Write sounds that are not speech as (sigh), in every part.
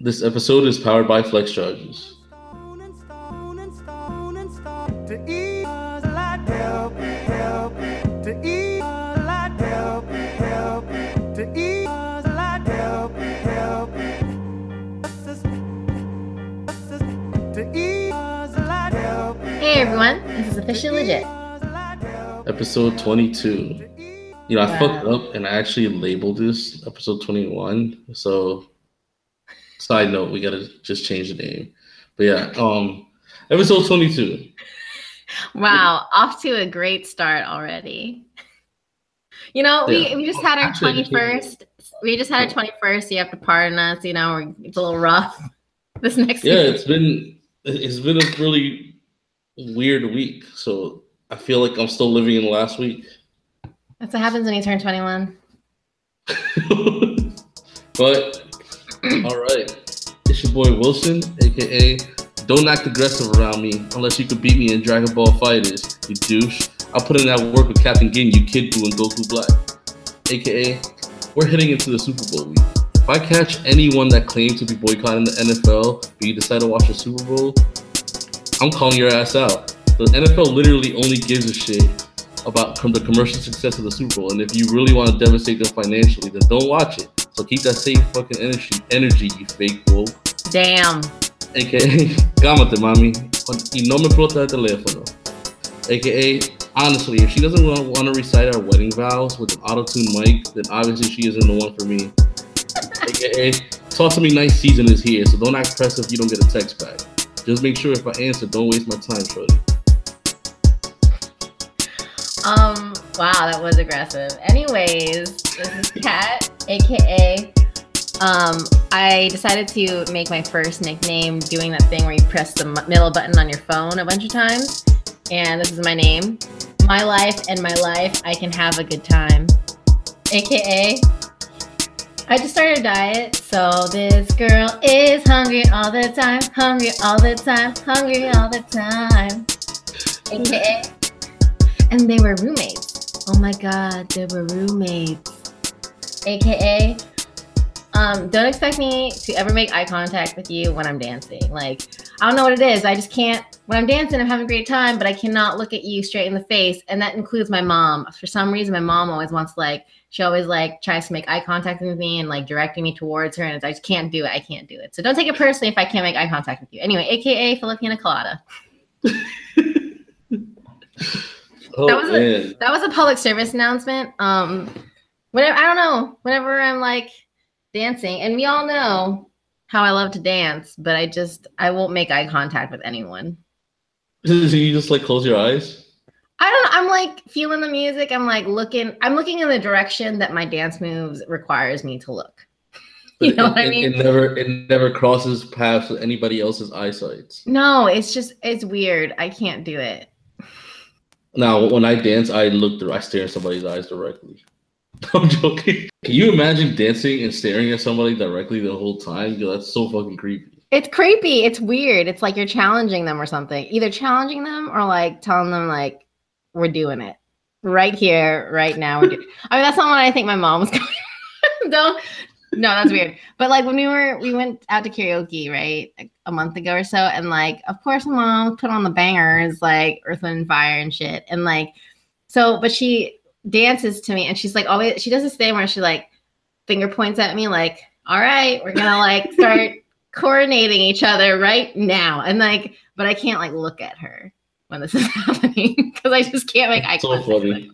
This episode is powered by Flex Charges. Hey everyone, this is officially legit. Episode 22. You know, I Wow. fucked up and I actually labeled this episode 21. So, side note, we gotta just change the name. But yeah, um, episode 22. (laughs) Wow, off to a great start already. You know, we, Yeah. we just had our twenty first. We just had our twenty first. You have to pardon us. You know, we're, it's a little rough. (laughs) This next Yeah, season. it's been it's been a really weird week. So I feel like I'm still living in the last week. That's what happens when you turn twenty one. (laughs) but (clears throat) all right, it's your boy Wilson, aka Don't Act Aggressive Around Me unless you could beat me in Dragon Ball Fighters, you douche. I'll put in that work with Captain Ginyu Kid Buu, and Goku Black, aka we're heading into the Super Bowl week. If I catch anyone that claims to be boycotting the NFL, but you decide to watch the Super Bowl, I'm calling your ass out. The NFL literally only gives a shit about the commercial success of the Super Bowl, and if you really want to devastate them financially, then don't watch it. So keep that same fucking energy, energy, you fake bull. Damn. AKA, (laughs) cámate, mami. Y no me explota el teléfono. AKA, honestly, if she doesn't want, want to recite our wedding vows with an auto-tune mic, then obviously she isn't the one for me. (laughs) AKA, talk to me nice season is here, so don't act pressed if you don't get a text back. Just make sure if I answer, don't waste my time, shorty. Um. Wow, that was aggressive. Anyways, this is Kat, aka. Um, I decided to make my first nickname doing that thing where you press the middle button on your phone a bunch of times, and this is my name. My life and my life, I can have a good time. AKA, I just started a diet, so this girl is hungry all the time, hungry all the time, hungry all the time. AKA, and they were roommates. Oh my god, they were roommates. AKA, um, don't expect me to ever make eye contact with you when I'm dancing. Like, I don't know what it is. I just can't. When I'm dancing, I'm having a great time, but I cannot look at you straight in the face. And that includes my mom. For some reason, my mom always wants like, she always like tries to make eye contact with me and like directing me towards her. And I just can't do it. I can't do it. So don't take it personally if I can't make eye contact with you. Anyway, AKA Filipina Colada. (laughs) Oh, That was a- that was a public service announcement. Um, whenever I don't know, whenever I'm like dancing, and we all know how I love to dance, but I just I won't make eye contact with anyone. (laughs) So you just like close your eyes? I don't. I'm like feeling the music. I'm like looking. I'm looking in the direction that my dance moves requires me to look. (laughs) You know It- what I it- mean? It never, it never crosses paths with anybody else's eyesight. No, it's just it's weird. I can't do it. Now, when I dance, I look through, I stare in somebody's eyes directly. (laughs) I'm joking. Can you imagine dancing and staring at somebody directly the whole time? Yo, that's so fucking creepy. It's creepy. It's weird. It's like you're challenging them or something. Either challenging them or like telling them like we're doing it right here, right now. I mean, that's not what I think my mom was (laughs) going. Don't. No, that's weird. But like when we were, we went out to karaoke right like, a month ago or so, and like of course mom put on the bangers like Earth Wind and Fire and shit, and like so, but she dances to me, and she's like always she does this thing where she like finger points at me like, all right, we're gonna like (laughs) start coordinating each other right now. And like, but I can't like look at her when this (laughs) is happening because I just can't make eye so contact. with funny.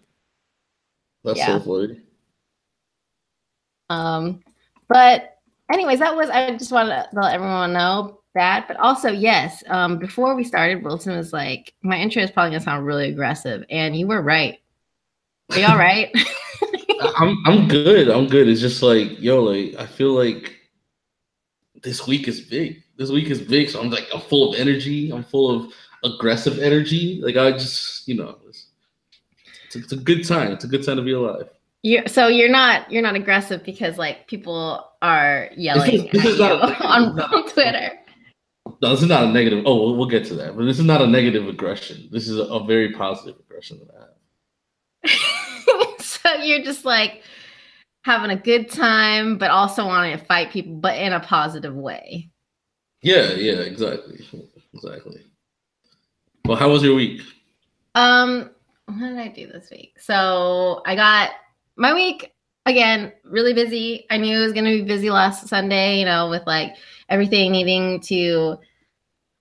That's Yeah. so funny. Um, but anyways, that was I just want to let everyone know that. But also, yes, um, before we started, Wilson was like, my intro is probably gonna sound really aggressive, and you were right. Are you all right? (laughs) I'm I'm good. I'm good. It's just like, yo, like I feel like this week is big. This week is big. So I'm like, I'm full of energy. I'm full of aggressive energy. Like I just, you know, it's, it's, a, it's a good time. It's a good time to be alive. You're, so you're not you're not aggressive because like people are yelling this at you (laughs) on, no. on Twitter. No, this is not a negative. Oh, we'll, we'll get to that. But this is not a negative aggression. This is a, a very positive aggression that I have. (laughs) so you're just like having a good time, but also wanting to fight people, but in a positive way. Yeah, yeah, exactly. Exactly. Well, how was your week? Um, what did I do this week? So I got my week again, really busy. I knew it was gonna be busy last Sunday, you know, with like everything needing to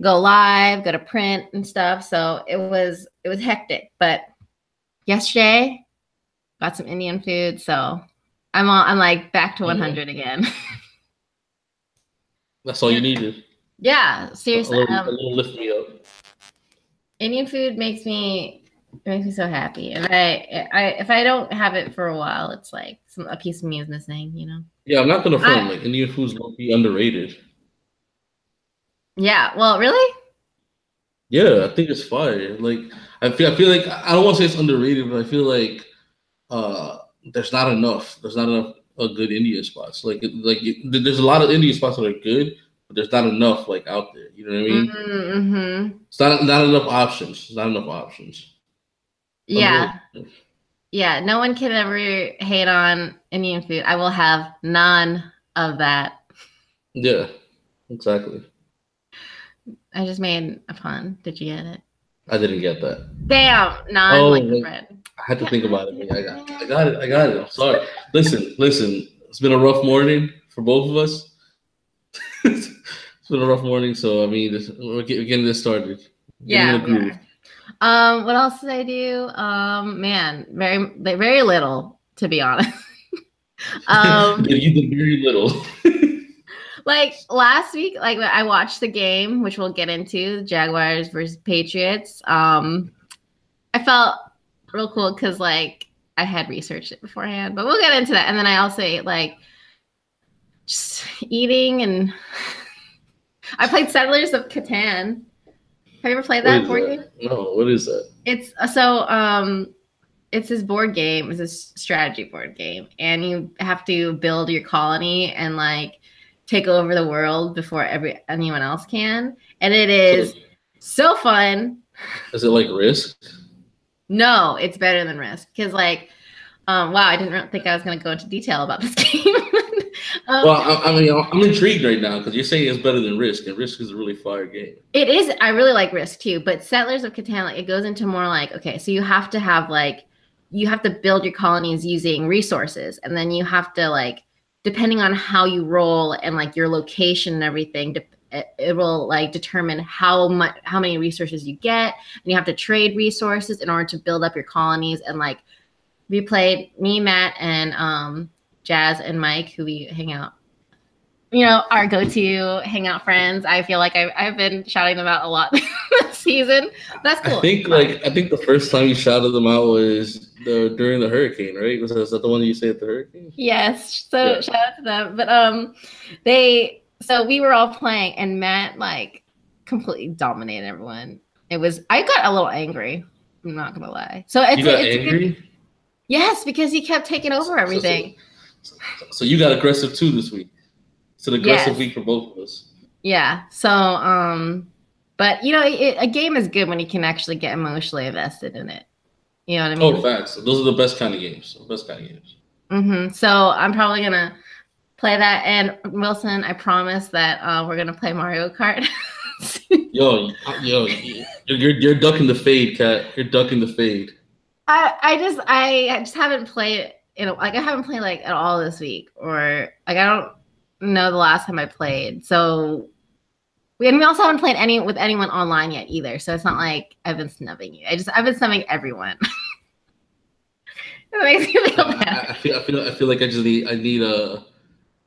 go live, go to print and stuff. So it was it was hectic. But yesterday got some Indian food, so I'm all I'm like back to 100 again. (laughs) That's all you needed. yeah, seriously. A little, um, a little lift me up. Indian food makes me it makes me so happy. And I, I if I don't have it for a while, it's like some a piece of me is missing, you know. Yeah, I'm not gonna front. I- Like Indian food's gonna be underrated. Yeah. Well, really? Yeah, I think it's fire. Like I feel, I feel like I don't want to say it's underrated, but I feel like uh, there's not enough. There's not enough uh, good Indian spots. Like like it, there's a lot of Indian spots that are good, but there's not enough like out there. You know what I mean? Mm-hmm. It's not not enough options. It's not enough options. Yeah. Yeah. No one can ever hate on Indian food. I will have none of that. Yeah. Exactly. I just made a pun. Did you get it? I didn't get that. Damn, non Oh, like bread. I had to think about it. I got, I got it. I got it. I'm sorry. Listen, listen. It's been a rough morning for both of us. (laughs) it's been a rough morning, so I mean, this, we're, getting this started. Getting Yeah. In the we groove. are. Um, what else did I do? Um, man, very very little, to be honest. (laughs) um (laughs) Yeah, you did very little. (laughs) like last week like i watched the game which we'll get into jaguars versus patriots um i felt real cool because like i had researched it beforehand but we'll get into that and then i also ate like just eating and i played settlers of catan have you ever played that board that? game No, what is that? it's uh, so um it's this board game it's a strategy board game and you have to build your colony and like take over the world before every anyone else can and it is so fun Is it like Risk? no it's better than risk because like um wow i didn't think i was going to go into detail about this (laughs) game um, Well, I, I mean, I'm intrigued right now because you're saying it's better than Risk, and Risk is a really fire game. It is. I really like Risk too, but Settlers of Catan, like it goes into more like okay, so you have to have like you have to build your colonies using resources, and then you have to like depending on how you roll and like your location and everything, de- it, will like determine how much how many resources you get, and you have to trade resources in order to build up your colonies. And like we played me, Matt, and um Jazz and Mike, who we hang out you know, our go-to hangout friends. I feel like I've, I've been shouting them out a lot (laughs) this season. That's cool. I think like I think the first time you shouted them out was the during the hurricane, right? Was that, was that the one you say at the hurricane? yes. So Yeah. shout out to them. But um, they so we were all playing, and Matt like completely dominated everyone. It was I got a little angry. I'm not gonna lie. So it's you got it's angry, yes, because he kept taking over everything. so, so you got aggressive too this week. It's an aggressive Yes. week for both of us. Yeah. So, um, but you know, it, a game is good when you can actually get emotionally invested in it. You know what I mean? Oh, facts. Those are the best kind of games. The best kind of games. Mm-hmm. So I'm probably gonna play that. And Wilson, I promise that uh, we're gonna play Mario Kart. (laughs) Yo, yo, you're, you're you're ducking the fade, cat. You're ducking the fade. I I just I, I just haven't played you know like I haven't played like at all this week or like I don't know the last time I played. So we and we also haven't played any with anyone online yet either. So it's not like I've been snubbing you. I just I've been snubbing everyone. (laughs) it makes me feel I, bad. I feel I feel I feel like I just need I need a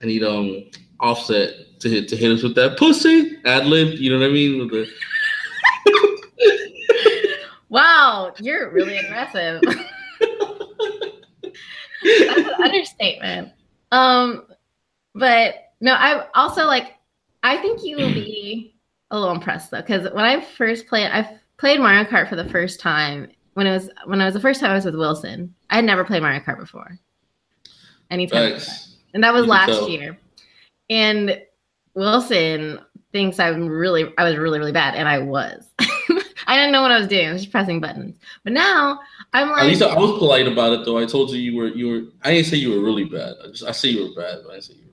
I need um Offset to hit to hit us with that pussy ad lib. You know what I mean? The (laughs) Wow, you're really aggressive. (laughs) That's an understatement. Um, but no, I also like. I think you will be a little impressed though, because when I first played, I played Mario Kart for the first time when it was when I was the first time I was with Wilson. I had never played Mario Kart before. Anytime, facts. and that was You last year. And Wilson thinks I'm really, I was really, really bad, and I was. (laughs) I didn't know what I was doing. I was just pressing buttons. But now I'm like At least I was polite about it though. I told you you were you were. I didn't say you were really bad. I just I say you were bad, but I didn't say you. were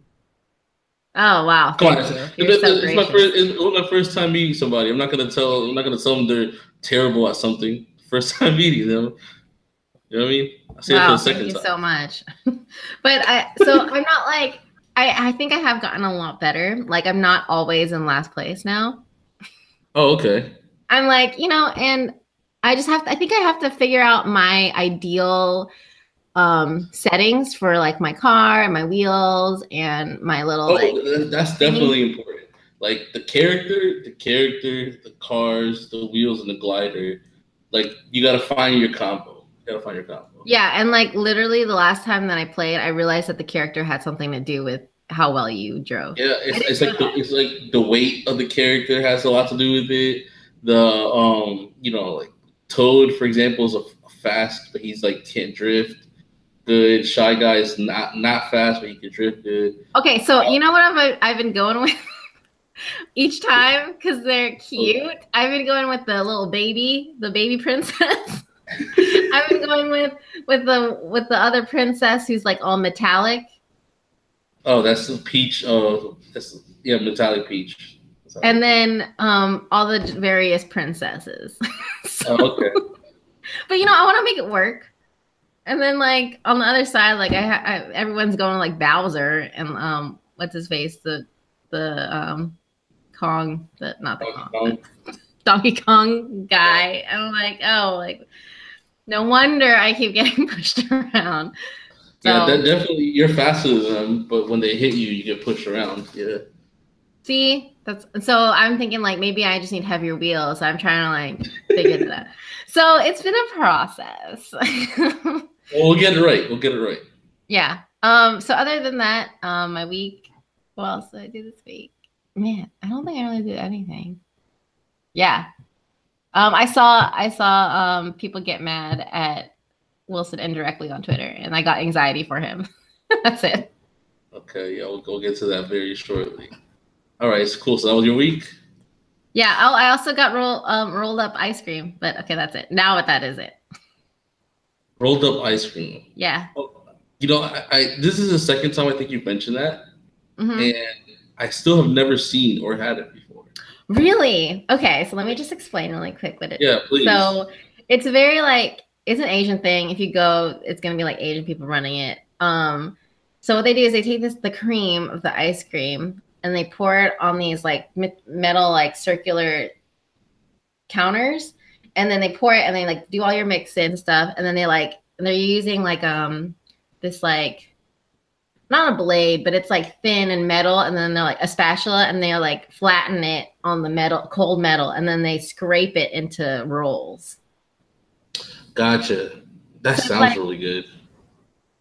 Oh wow. Come on, it's, so it's my first. It's my first time meeting somebody. I'm not gonna tell. I'm not gonna tell them they're terrible at something. First (laughs) time meeting them. You know what I mean? I say it for Wow, thank second you time. so much. (laughs) but I so I'm not like I, I think I have gotten a lot better. Like I'm not always in last place now. Oh, okay. I'm like, you know, and I just have to, I think I have to figure out my ideal um settings for like my car and my wheels and my little Oh, like that's definitely important. Like the character, the character, the cars, the wheels, and the glider. Like you gotta find your combo. You gotta find your combo. yeah, and like literally the last time that I played, I realized that the character had something to do with how well you drove. Yeah, it's, it's like the, it's like the weight of the character has a lot to do with it. The um, you know, like Toad, for example, is a, a fast, but he's like can't drift. Good shy guy is not not fast, but he can drift good. Okay, so you know what I've I've been going with (laughs) each time because they're cute. I've been going with the little baby, the baby princess. (laughs) I've been going with with the with the other princess who's like all metallic, Oh, that's the peach. Oh, that's yeah, metallic peach. And then um all the various princesses. (laughs) So- oh, okay. (laughs) but you know, I want to make it work. And then like on the other side, like I, ha- I everyone's going like Bowser and um what's his face the the um Kong the not the Kong Um, (laughs) Donkey Kong guy. And I'm like, oh, like, no wonder I keep getting pushed around. yeah, So, that definitely you're faster than them, but when they hit you, you get pushed around. Yeah. see, that's so I'm thinking like maybe I just need heavier wheels. I'm trying to like figure that out. (laughs) So it's been a process. (laughs) Well, we'll get it right. We'll get it right. yeah. Um, so other than that, um, my week, what else did I do this week? Man, I don't think I really did anything. Yeah. Um, I saw I saw um people get mad at Wilson indirectly on Twitter, and I got anxiety for him. (laughs) That's it. Okay, yeah, we'll go get to that very shortly. All right, it's cool. So that was your week. Yeah. Oh, I also got roll um rolled up ice cream, but okay, that's it. Now what that is it? Rolled up ice cream. Yeah. Oh, You know, I, I this is the second time I think you've mentioned that, Mhm. and I still have never seen or had it before. Really? Okay. So let me just explain really quick what it Yeah, please. So it's very like it's an Asian thing. If you go, it's gonna be like Asian people running it. Um, so what they do is they take this the cream of the ice cream and they pour it on these like metal like circular counters, and then they pour it and they like do all your mix in stuff, and then they like and they're using like um this like not a blade, but it's like thin and metal, and then they're like a spatula, and they like flatten it on the metal, cold metal, and then they scrape it into rolls. gotcha. That So, sounds like- really good.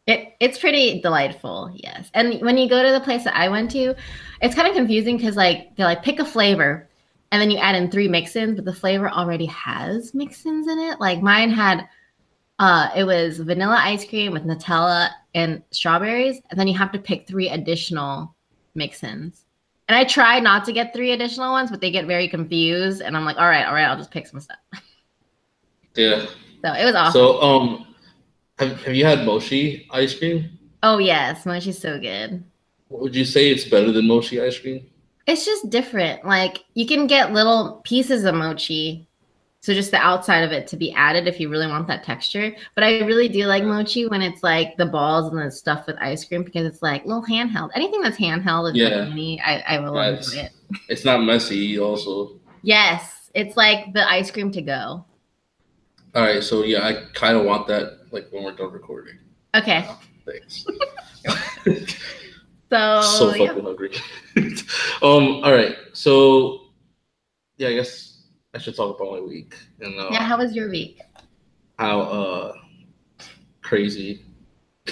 It it's pretty delightful, yes. And when you go to the place that I went to, it's kind of confusing because like they're like pick a flavor, and then you add in three mix-ins, but the flavor already has mix-ins in it. Like mine had, uh, it was vanilla ice cream with Nutella and strawberries, and then you have to pick three additional mix-ins. And I tried not to get three additional ones, but they get very confused, and I'm like, all right, all right, I'll just pick some stuff. Yeah. So it was awesome. So, um, have, have you had mochi ice cream? oh yes, Mochi's so good. What would you say it's better than mochi ice cream? It's just different. Like you can get little pieces of mochi, so just the outside of it to be added if you really want that texture. But I really do like mochi when it's like the balls and the stuff with ice cream because it's like little handheld. Anything that's handheld and Yeah. mini, I, I will Yes. enjoy it. (laughs) It's not messy. Also, Yes, it's like the ice cream to go. all right. So yeah, I kind of want that. Like when we're done recording. Okay, Thanks. (laughs) so, so yeah. fucking hungry. (laughs) um. All right. So yeah, I guess I should talk about my week and uh, yeah. How was your week? how uh crazy (laughs)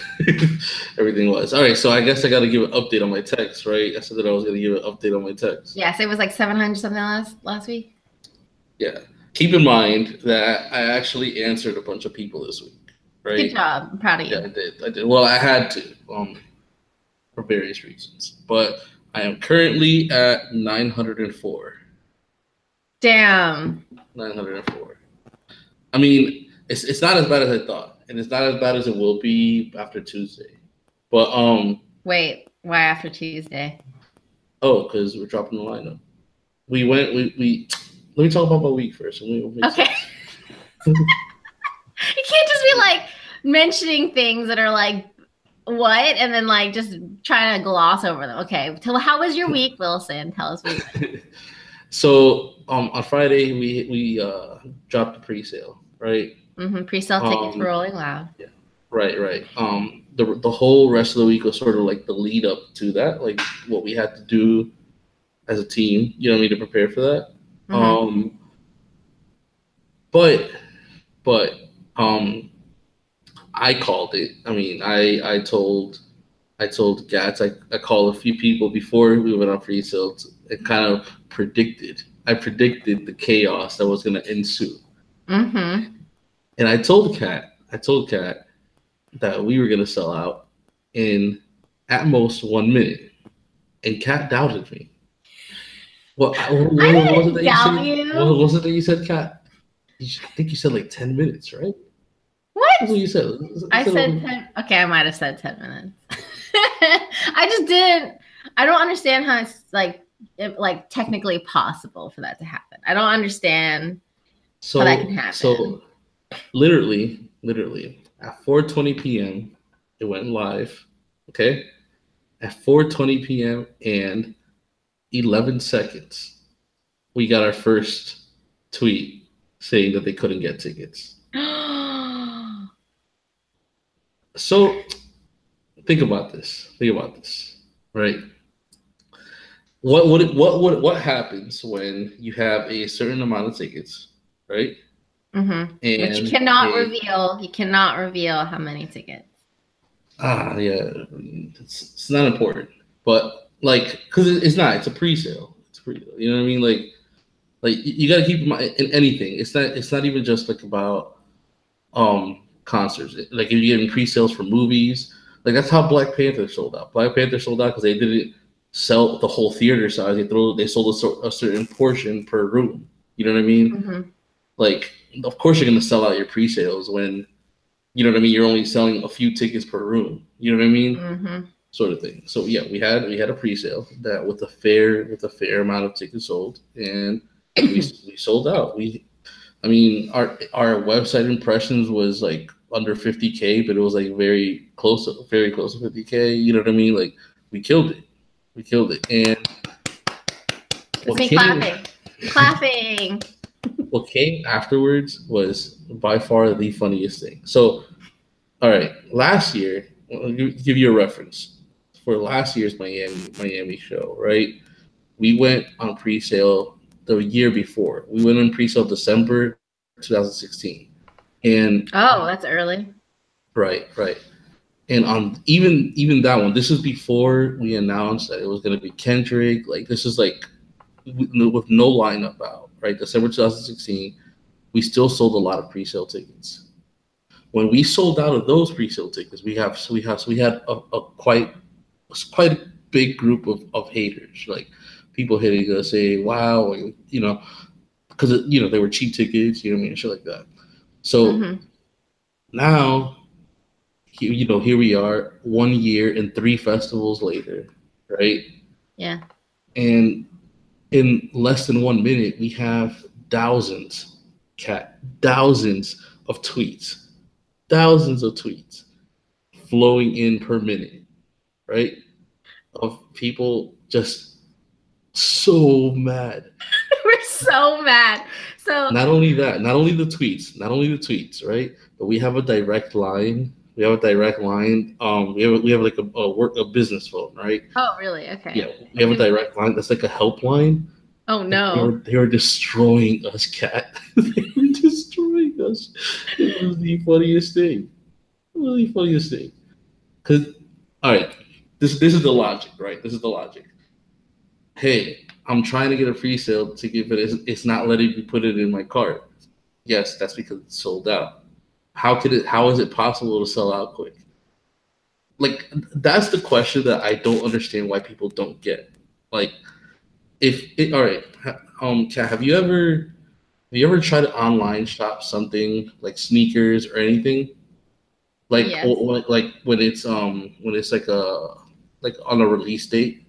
everything was. All right. So I guess I got to give an update on my text, right? I said that I was going to give an update on my text. Yes, it was like seven hundred something last last week. Yeah. Keep in mind that I actually answered a bunch of people this week, right? Good job. I'm proud of you. Yeah, I did. I did. Well, I had to, um, for various reasons. But I am currently at 904. Damn. 904. I mean, it's it's not as bad as I thought, and it's not as bad as it will be after Tuesday. But um, Wait, why after Tuesday? oh, because we're dropping the lineup. We went. We we. Let me talk about my week first. and we- we'll Okay. (laughs) (laughs) you can't just be like mentioning things that are like what and then like just trying to gloss over them. Okay. Tell how was your week, Wilson? Tell us. What (laughs) so um on Friday we we uh dropped the pre-sale, right? mm-hmm. Pre-sale tickets Um, for Rolling Loud. yeah Right, right. Um the the whole rest of the week was sort of like the lead up to that, like what we had to do as a team, you know what I mean, to prepare for that. Mhm. Um but but um I called it. I mean, I I told I told Gats I, I called a few people before we went on free sale and kind of predicted. I predicted the chaos that was gonna ensue. Mm-hmm. And I told Cat, I told Cat that we were gonna sell out in at most one minute. And Cat doubted me. What, what, what, I what was it that you said? you. What was it that you said, Kat? I think you said like 10 minutes, right? That's what you said. I said 10. Okay, I might have said 10 minutes. (laughs) I just didn't. I don't understand how it's like, it, like technically possible for that to happen. I don't understand. so, how that can happen. So literally, literally at 4:20 p.m. it went live. Okay, at 4:20 p.m. and 11 seconds, we got our first tweet saying that they couldn't get tickets. (gasps) (gasps) (gasps) So think about this. Think about this, right? What would what would what happens when you have a certain amount of tickets, right? mm-hmm. And But you cannot a- reveal. You cannot reveal how many tickets. Ah, yeah, it's, it's not important, but like, cause it's not. It's a pre-sale. It's pre. You know what I mean? Like, like you- you got to keep in mind in anything. It's not. It's not even just like about um concerts. Like if you're getting pre-sales for movies, like that's how Black Panther sold out. Black Panther sold out because they didn't sell the whole theater size. They throw they sold a, a certain portion per room. You know what I mean? Mm-hmm. like of course you're gonna sell out your pre-sales when you know what I mean you're only selling a few tickets per room. You know what I mean? Mm-hmm. Sort of thing. So yeah, we had we had a pre-sale that with a fair with a fair amount of tickets sold and we, we sold out. We I mean our our website impressions was like under 50k, but it was like very close very close to 50k. You know what I mean? Like we killed it. We killed it. And what me came- clapping. clapping. (laughs) what came afterwards was by far the funniest thing. So, all right, last year, I'll give give you a reference for last year's Miami Miami show. Right, we went on pre-sale the year before. We went on pre-sale December 2016, and Oh, that's early. Right, right. And on even even that one, this is before we announced that it was going to be Kendrick. Like this is like with no, lineup out. Right, December 2016, we still sold a lot of pre-sale tickets. When we sold out of those pre-sale tickets, we have so we have so we had a, a quite quite a big group of, of haters, like people hitting us, say, "Wow," you know, because you know they were cheap tickets, you know what I mean, shit like that. So Mhm. now you know here we are one year and three festivals later right Yeah. and in less than one minute we have thousands cat thousands of tweets thousands of tweets flowing in per minute right of people just so mad (laughs) We're so mad. So not only that, not only the tweets, not only the tweets, right? But we have a direct line. We have a direct line. Um, we have we have like a, a work a business phone, right? Oh, really? Okay. Yeah, we have a direct line that's like a helpline. Oh They no. were, they were destroying us, cat. (laughs) they were destroying us. It was the funniest thing. Really funniest thing. Cause, all right, this this is the logic, right? This is the logic. Hey, I'm trying to get a free sale ticket, but it's, it's not letting me put it in my cart. Yes, that's because it's sold out. How could it? How is it possible to sell out quick? Like that's the question that I don't understand why people don't get. Like if it, all right, um, Kat, have you ever have you ever tried to online shop something like sneakers or anything? Like Yes. or, or, like when it's um when it's like a like on a release date.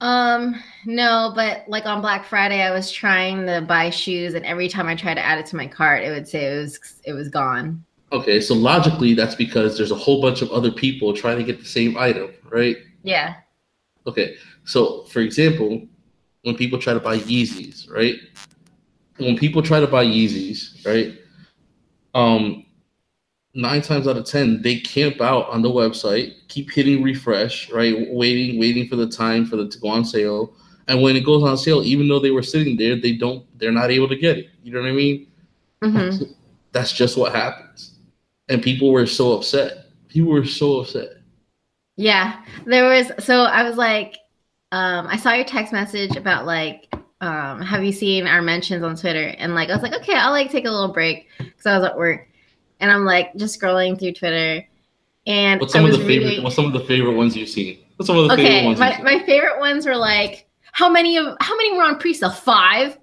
Um, no, but like on Black Friday, I was trying to buy shoes, and every time I tried to add it to my cart, it would say it was it was gone. Okay, so logically that's because there's a whole bunch of other people trying to get the same item, right? Yeah. Okay, so for example, when people try to buy Yeezys, right? When people try to buy Yeezys, right? Um, nine times out of ten, they camp out on the website, keep hitting refresh, right? Waiting, waiting for the time for it to go on sale. And when it goes on sale, even though they were sitting there, they don't, they're not able to get it. You know what I mean? hmm That's just what happens. And people were so upset. People were so upset. Yeah. There was so I was like, um, I saw your text message about like, um, have you seen our mentions on Twitter? And like, I was like, okay, I'll like take a little break because I was at work, and I'm like just scrolling through Twitter, and What's some of the favorite? What's some of the favorite ones you've seen? What's some of the favorite okay, ones? my, my favorite ones were like, how many of how many were on pre-sale? Five,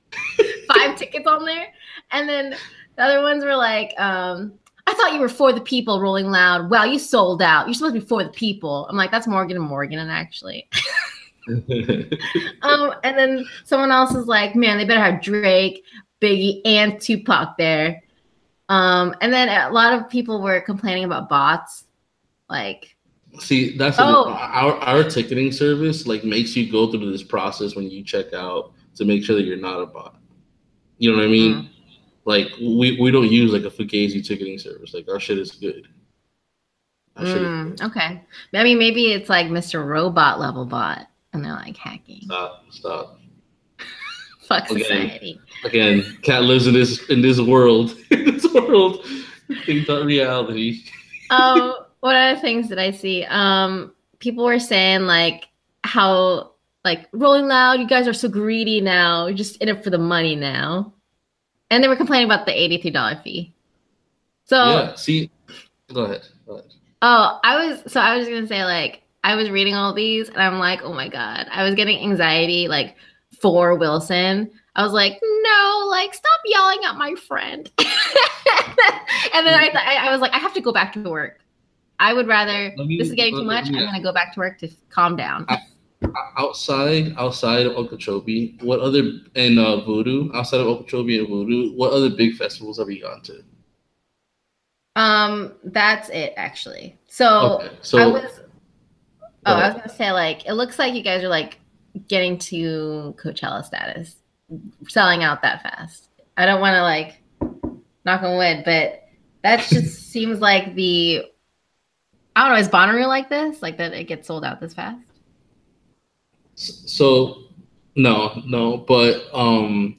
(laughs) five (laughs) tickets on there, and then the other ones were like, um, I thought you were for the people, Rolling Loud. Wow, you sold out. You're supposed to be for the people. I'm like, that's Morgan and Morgan, and actually, (laughs) um, and then someone else is like, man, they better have Drake, Biggie, and Tupac there. Um, and then a lot of people were complaining about bots, like. See, that's Oh. our our ticketing service like makes you go through this process when you check out to make sure that you're not a bot. You know what I mean? Mm. Like we, we don't use like a Fugazi ticketing service. Like our shit is good. Shit is Mm, good. okay. I mean, maybe it's like Mr. Robot level bot, and they're like hacking. Stop, stop. Fuck Okay. society. Again, Cat lives in this in this world. (laughs) in this world. Think not reality. um, what other things did I see? Um, people were saying like how like Rolling Loud, you guys are so greedy now. You're just in it for the money now, and they were complaining about the eighty-three dollar fee. So, Yeah. See, go ahead. Go ahead. oh, I was so I was just gonna say like I was reading all these, and I'm like, oh my god, I was getting anxiety like for Wilson. I was like, no, like stop yelling at my friend. (laughs) and then I, th- I was like, I have to go back to work. I would rather me- this is getting too much. yeah. I'm gonna go back to work to calm down. outside outside of Okeechobee, what other and uh, Voodoo outside of Okeechobee and Voodoo, what other big festivals have you gone to? Um, that's it actually. So okay, so I was. Oh, I was gonna say like it looks like you guys are like getting to Coachella status, selling out that fast. I don't want to like knock on wood, but that just (laughs) seems like the. I don't know. Is Bonnaroo like this? Like that it gets sold out this fast? so no no, but um,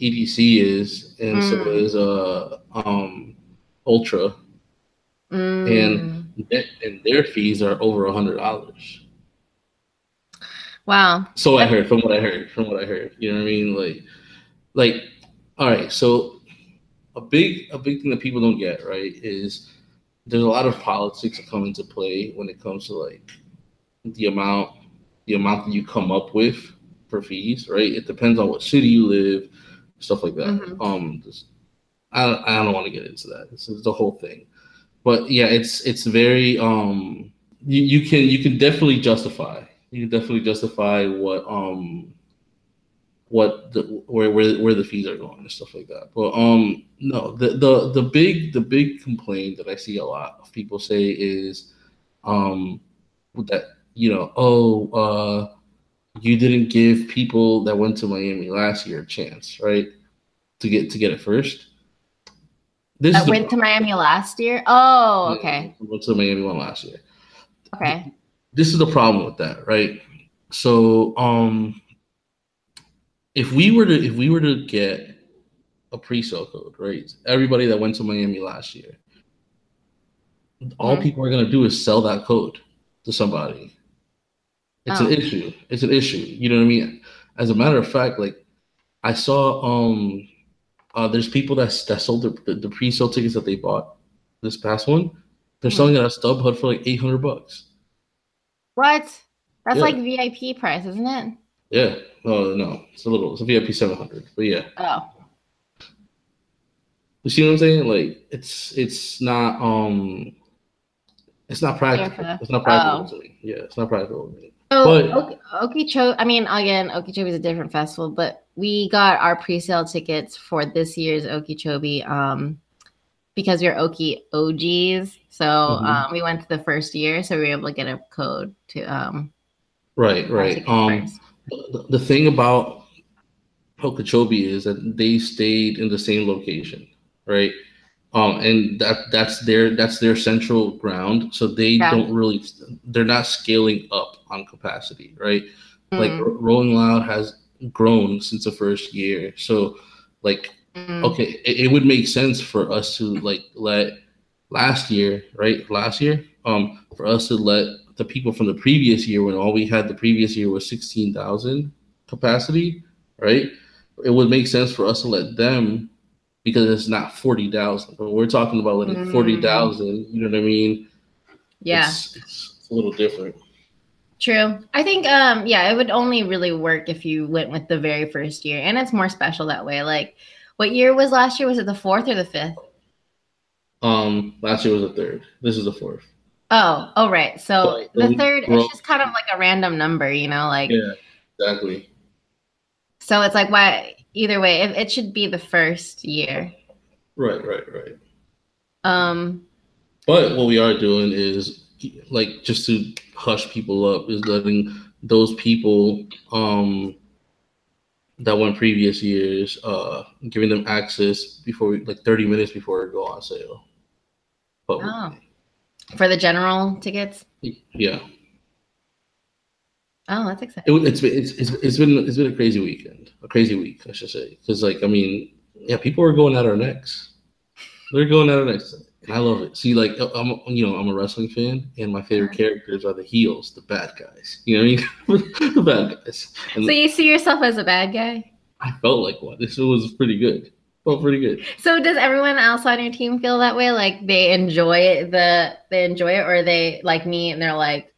EDC is and so Mm. is uh um Ultra Mm. and and their fees are over a hundred dollars. Wow. So I heard from what I heard from what I heard. You know what I mean? Like, like, all right. So a big a big thing that people don't get right is there's a lot of politics that come into play when it comes to like the amount the amount that you come up with for fees. Right? It depends on what city you live, stuff like that. Mhm. Um, just, I don't, I don't want to get into that. This is the whole thing. But yeah, it's it's very um you, you can you can definitely justify you can definitely justify what um what the where where where the fees are going and stuff like that. But um no the the the big the big complaint that I see a lot of people say is um that you know oh uh you didn't give people that went to Miami last year a chance right to get to get it first. This That the went to Miami last year. Oh, yeah, okay. Went to Miami one last year. Okay. This is the problem with that, right? So, um, if we were to if we were to get a pre-sale code, right? Everybody that went to Miami last year, all Mhm. people are gonna do is sell that code to somebody. It's Oh. an issue. It's an issue. You know what I mean? As a matter of fact, like I saw, um, uh, there's people that that sold the, the, the pre-sale tickets that they bought this past one. They're Hmm. selling it at StubHub for like eight hundred bucks. What? That's Yeah. like VIP price, isn't it? Yeah. Oh no, it's a little. It's a VIP seven hundred. But yeah, Oh. you see what I'm saying? Like it's it's not um, it's not practical. Fair. It's not practical Oh. Yeah, it's not practical. So But- Okeechobee, I mean, again, Okeechobee is a different festival, but we got our pre-sale tickets for this year's Okeechobee um, because we're Okie OGs. So Mhm. um, we went to the first year, so we were able to get a code to um, Right, right. Um, the, the thing about Okeechobee is that they stayed in the same location, right? Um, and that that's their that's their central ground. So they Yeah. don't really they're not scaling up on capacity, right? Like Mm, R- Rolling Loud has grown since the first year. So like mm. okay, it, it would make sense for us to like let last year, right? Last year, um, for us to let the people from the previous year, when all we had the previous year was sixteen thousand capacity, right? It would make sense for us to let them because it's not forty thousand. But we're talking about letting Mm. forty thousand. You know what I mean? Yeah, it's, it's, it's a little different. true. I think, um, yeah, it would only really work if you went with the very first year, and it's more special that way. Like, what year was last year? Was it the fourth or the fifth? Um, last year was the third. This is the fourth. Oh, oh, right. So So the third, it's just kind of like a random number, you know, like. Yeah, exactly. So it's like why either way, it, it should be the first year. Right, right, right. Um But what we are doing is like just to hush people up is letting those people um that went previous years uh giving them access before we, like 30 minutes before it go on sale. Oh. for the general tickets. Yeah. Oh, that's exciting. It, it's, been- it's it's it's been it's been a crazy weekend. A crazy week, I should say. Cuz like I mean, yeah, people are going at our necks. They're going at our necks. And I love it. See, like I'm, you know, I'm a wrestling fan, and my favorite uh-huh. characters are the heels, the bad guys. You know what I mean? (laughs) the bad guys. And So you see yourself as a bad guy? I felt like one. This was pretty good. Felt pretty good. So does everyone else on your team feel that way? Like they enjoy it, the they enjoy it, or they like me and they're like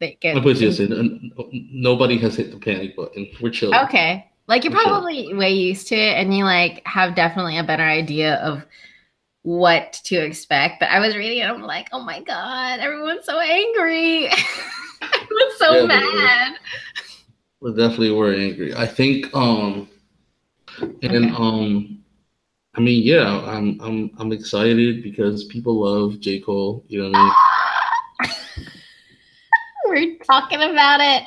they get I put this way, n- n- nobody has hit the panic button. We're chilling. Okay. Like you're sure. probably way used to it and you like have definitely a better idea of what to expect. But I was reading it, I'm like, oh my god, everyone's so angry. (laughs) everyone's so Yeah, they mad. We definitely were angry. I think um and Okay. um I mean yeah, I'm I'm I'm excited because people love J. Cole, you know what I mean? (laughs) We're talking about it.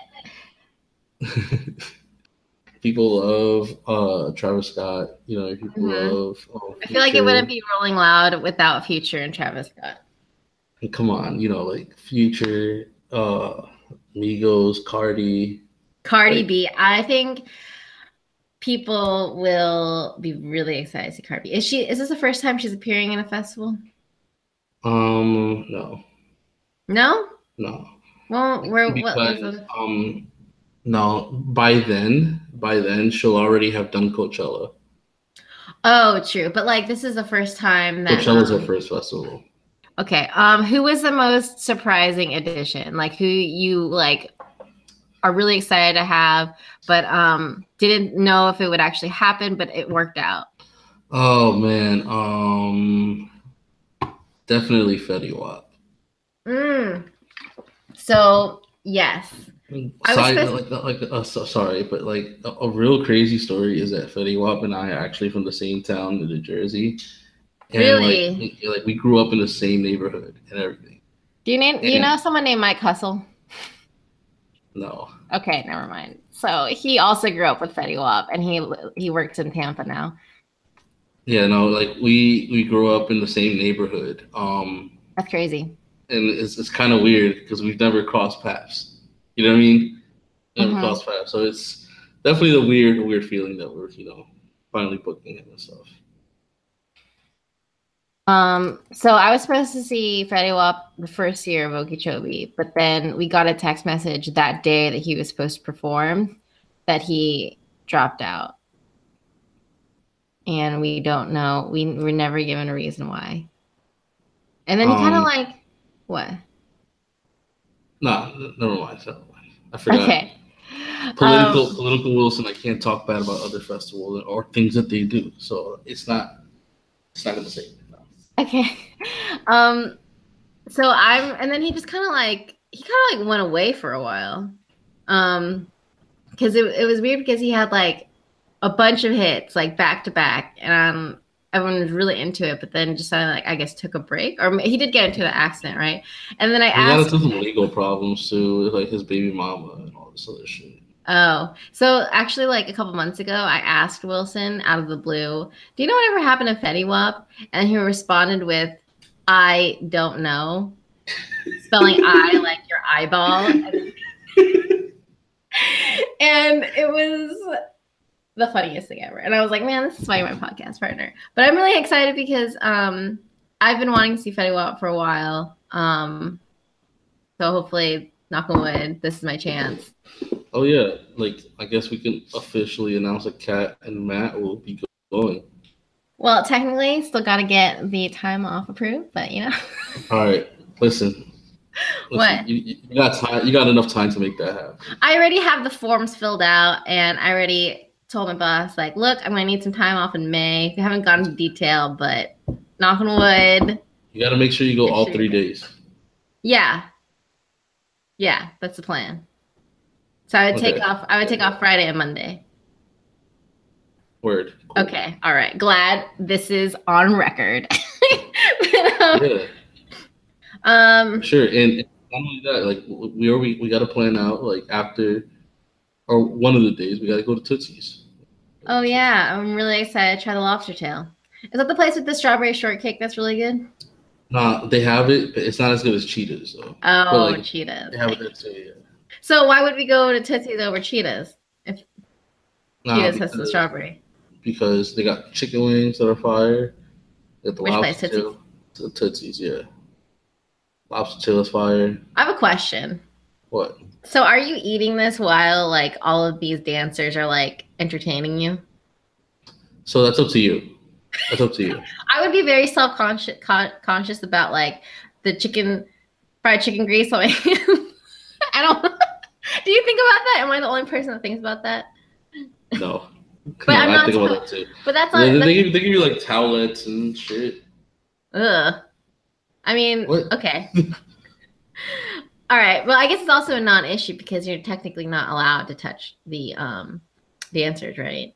(laughs) people love uh Travis Scott, you know, people Mhm. love oh, I feel like it wouldn't be rolling loud without Future and Travis Scott. And come on, you know, like Future, uh Migos, Cardi. Cardi Like- B, I think people will be really excited to see Cardi Is she is this the first time she's appearing in a festival? Um no, No? no. Well, where what because was the- um no by then by then she'll already have done Coachella. Oh, true. But like this is the first time that Coachella's um, her first festival. Okay. Um who was the most surprising addition? Like who you like are really excited to have but um didn't know if it would actually happen but it worked out. Oh man, um definitely Fetty Wap. Mm. So, yes. I was Side, supposed- like, like uh, so, sorry, but like a, a real crazy story is that Fetty Wap and I are actually from the same town in New Jersey. And Really? like, we- like we grew up in the same neighborhood and everything. Do you name do you know someone named Mike Hustle? No. Okay, never mind. So he also grew up with Fetty Wap, and he he works in Tampa now. Yeah, no, like we we grew up in the same neighborhood. Um That's crazy. and it's it's kind of weird because we've never crossed paths. You know what I mean? Never Mhm. crossed paths. So it's definitely the weird, weird feeling that we're, you know, finally booking him and stuff. Um, so I was supposed to see Fetty Wap the first year of Okeechobee, but then we got a text message that day that he was supposed to perform that he dropped out. And we don't know. We were never given a reason why. And then he kind of Um, like, what? Nah, n- never mind. Never mind. I forgot. Okay. Political Um, political Wilson. I can't talk bad about other festivals or things that they do. So it's not. It's not gonna say. Okay. (laughs) Um so I'm and then he just kind of like he kind of like went away for a while. Um cuz it it was weird because he had like a bunch of hits like back to back and um everyone was really into it but then just kind of like I guess took a break or he did get into the accident, right? And then I He got asked into some legal problems too, like his baby mama and all this other shit. Oh, so actually, like a couple months ago, I asked Wilson out of the blue, "Do you know whatever happened to Fetty Wap?" And he responded with, "I don't know," spelling "I" (laughs) like your eyeball, and, and it was the funniest thing ever. And I was like, "Man, this is why you're my podcast partner." But I'm really excited because um, I've been wanting to see Fetty Wap for a while. Um, so hopefully, knock on wood, this is my chance. Oh yeah, like I guess we can officially announce that Kat and Matt will be going. Well, technically, still got to get the time off approved, but you know. (laughs) All right, listen. listen What? You, you got time. You got enough time to make that happen. I already have the forms filled out, and I already told my boss, like, look, I'm gonna need some time off in May. We haven't gone into detail, but knock on wood, You got to make sure you go all Sure. three days. yeah, yeah, that's the plan. So I would take off. I would take off Friday and Monday. Word. Cool. Okay, all right. Glad this is on record. But, (laughs) um, Yeah, um, sure. And, and not only that, like we are, we, we got to plan out like after or one of the days we got to go to Tootsie's. oh yeah, I'm really excited to try the lobster tail. Is that the place with the strawberry shortcake that's really good? Nah, they have it, but it's not as good as Cheetahs though. Oh, like, cheetahs. They have it there too. So why would we go to Tootsie's over cheetahs? Nah, cheetahs has the strawberry. because they got chicken wings that are fire. They got the Which place, lobster tail. The Tootsies, yeah. Lobster tail is fire. I have a question. What? So are you eating this while like all of these dancers are like entertaining you? So that's up to you. That's up to you. (laughs) I would be very self conscious con- conscious about like the chicken fried chicken grease on my (laughs) hands. I don't. Do you think about that? Am I the only person that thinks about that? No. (laughs) But no, I'm I not think about that too. But that's They, not. they, That's, give, they give you like towelettes and shit. ugh. I mean, What? okay. (laughs) All right. Well, I guess it's also a non-issue because you're technically not allowed to touch the um dancers, right?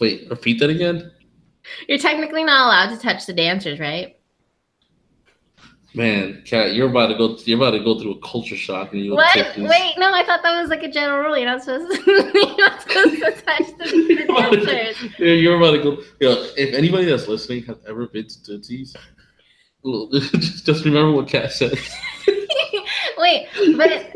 Wait, repeat that again? You're technically not allowed to touch the dancers, right? Man, Kat, you're about to go. You're about to go through a culture shock, and you. What? Wait, no, I thought that was like a general rule. You're not supposed to, (laughs) you're not supposed to touch the, (laughs) the dancers. Oh, yeah, you're about to go. Yo, if anybody that's listening has ever been to Tootsie's, well, (laughs) just, just remember what Kat said. Wait, but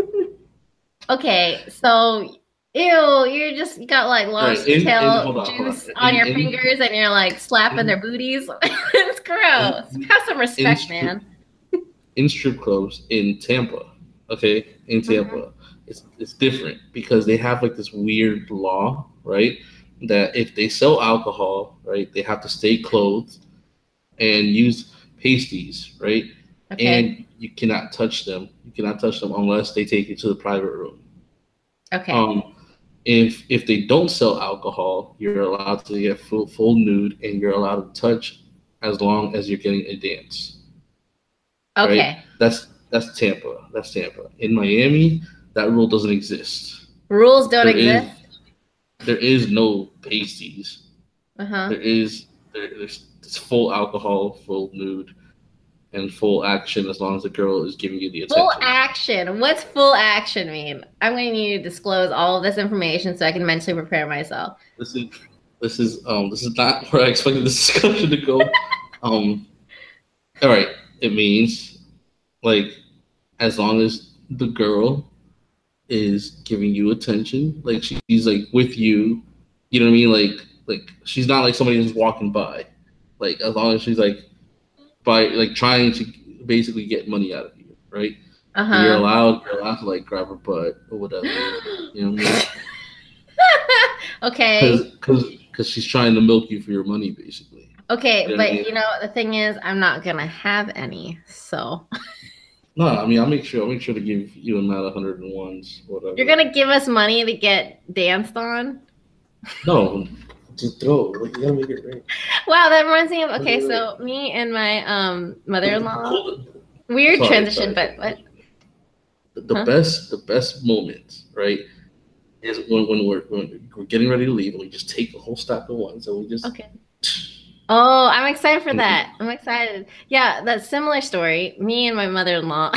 okay, so ew, you're just got like lobster in- tail hold on, on. juice on In- your in- fingers, and you're like slapping in- their booties. it's gross. Have some respect, man. In strip clubs in Tampa, okay, in Tampa, it's it's different because they have like this weird law, right? That if they sell alcohol, right, they have to stay clothed and use pasties, right? Okay. And you cannot touch them. You cannot touch them unless they take you to the private room. okay. Um, if if they don't sell alcohol, you're allowed to get full full nude, and you're allowed to touch as long as you're getting a dance. Okay. That's that's Tampa. That's Tampa. In Miami, that rule doesn't exist. Rules don't There is- exist. There is no pasties. Uh huh. There is there, there's it's full alcohol, full nude, and full action as long as the girl is giving you the attention. Full action. What's full action mean? I'm going to need to disclose all of this information so I can mentally prepare myself. this is this is um this is not (laughs) where I expected this discussion to go. (laughs) um, all right, it means like as long as the girl is giving you attention, like she's like with you, you know what I mean? Like like she's not like somebody who's walking by. Like as long as she's like by like trying to basically get money out of you, right? Uh-huh. You're allowed you're allowed to like grab her butt or whatever. You know what I mean? (laughs) okay. because because she's trying to milk you for your money basically Okay, but you know the thing is, I'm not gonna have any. So No, I mean I'll make sure I'll make sure to give you and Matt hundred and ones, whatever. You're gonna give us money to get danced on? No, (laughs) just throw. Like, you gotta make it rain. Wow, that reminds me of okay, so me and my um mother-in-law. Weird Sorry, transition, sorry. but what? The, the Huh? best the best moments, right? Is when, when we're when we're getting ready to leave and we just take a whole stack of ones and we just Okay. (sniffs) Oh, I'm excited for that. I'm excited. Yeah, that similar story. Me and my mother-in-law,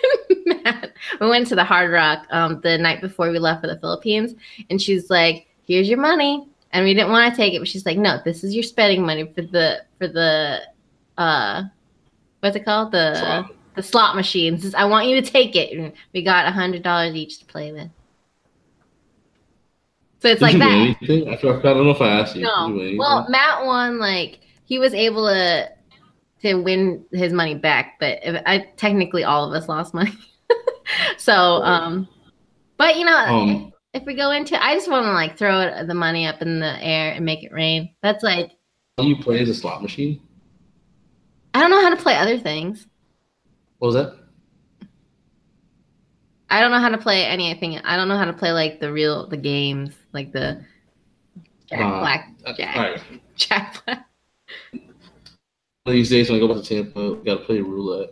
(laughs) Matt, we went to the Hard Rock um, the night before we left for the Philippines, and she's like, "Here's your money," and we didn't want to take it, but she's like, "No, this is your spending money for the for the uh, what's it called the Slot. the slot machines. I want you to take it." And we got a hundred dollars each to play with. So it's Did like you that. win anything? I, I don't know if I asked you. No. Well, Matt won like he was able to to win his money back, but if, I technically all of us lost money. (laughs) so, um, but you know, Um, if, if we go into, I just want to like throw it, the money up in the air and make it rain. That's like All you play is a slot machine. I don't know how to play other things. What was that? I don't know how to play anything. I don't know how to play like the real the games, like the Jack Uh, Black, Uh, Jack. Right. (laughs) Jack Black. These days when I go back to Tampa, we gotta play roulette.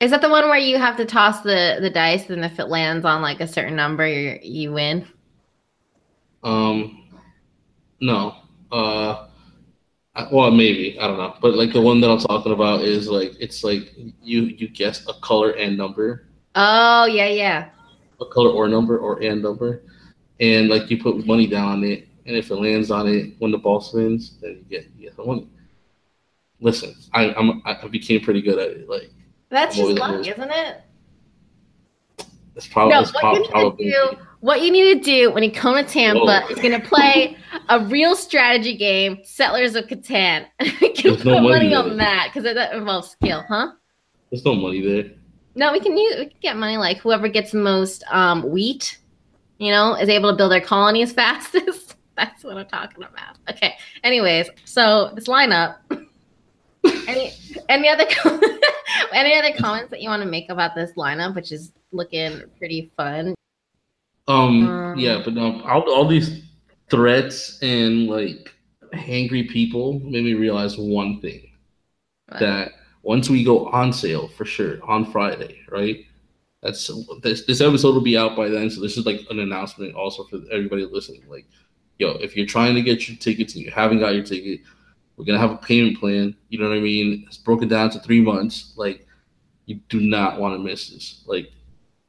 Is that the one where you have to toss the the dice, and if it lands on like a certain number, you you win? Um, no. Uh, I- well, maybe I don't know, but like the one that I'm talking about is like it's like you you guess a color and number, Oh yeah, yeah. a color or number or and number, and like you put money down on it, and if it lands on it when the ball spins, then you get you get the money. Listen, I I'm I became pretty good at it. Like That's I'm just always luck, isn't it? it's probably No, it's what you need to do, what you need to do when you come to Tampa Whoa. is gonna play a real strategy game, Settlers of Catan. (laughs) we can There's put no money money on that because that involves skill, huh? there's no money there. No, we can use we can get money like whoever gets the most um, wheat, you know, is able to build their colonies (laughs) fastest. That's what I'm talking about. Okay. Anyways, so this lineup. (laughs) any any other (laughs) any other comments that you want to make about this lineup, which is looking pretty fun? Um, Um, yeah, but um, all, all these threats and like angry people made me realize one thing that once we go on sale for sure on Friday, right? That's this this episode will be out by then, so this is like an announcement also for everybody listening. Like, yo, if you're trying to get your tickets and you haven't got your ticket, we're gonna have a payment plan. You know what I mean? It's broken down to three months. Like, you do not want to miss this. Like,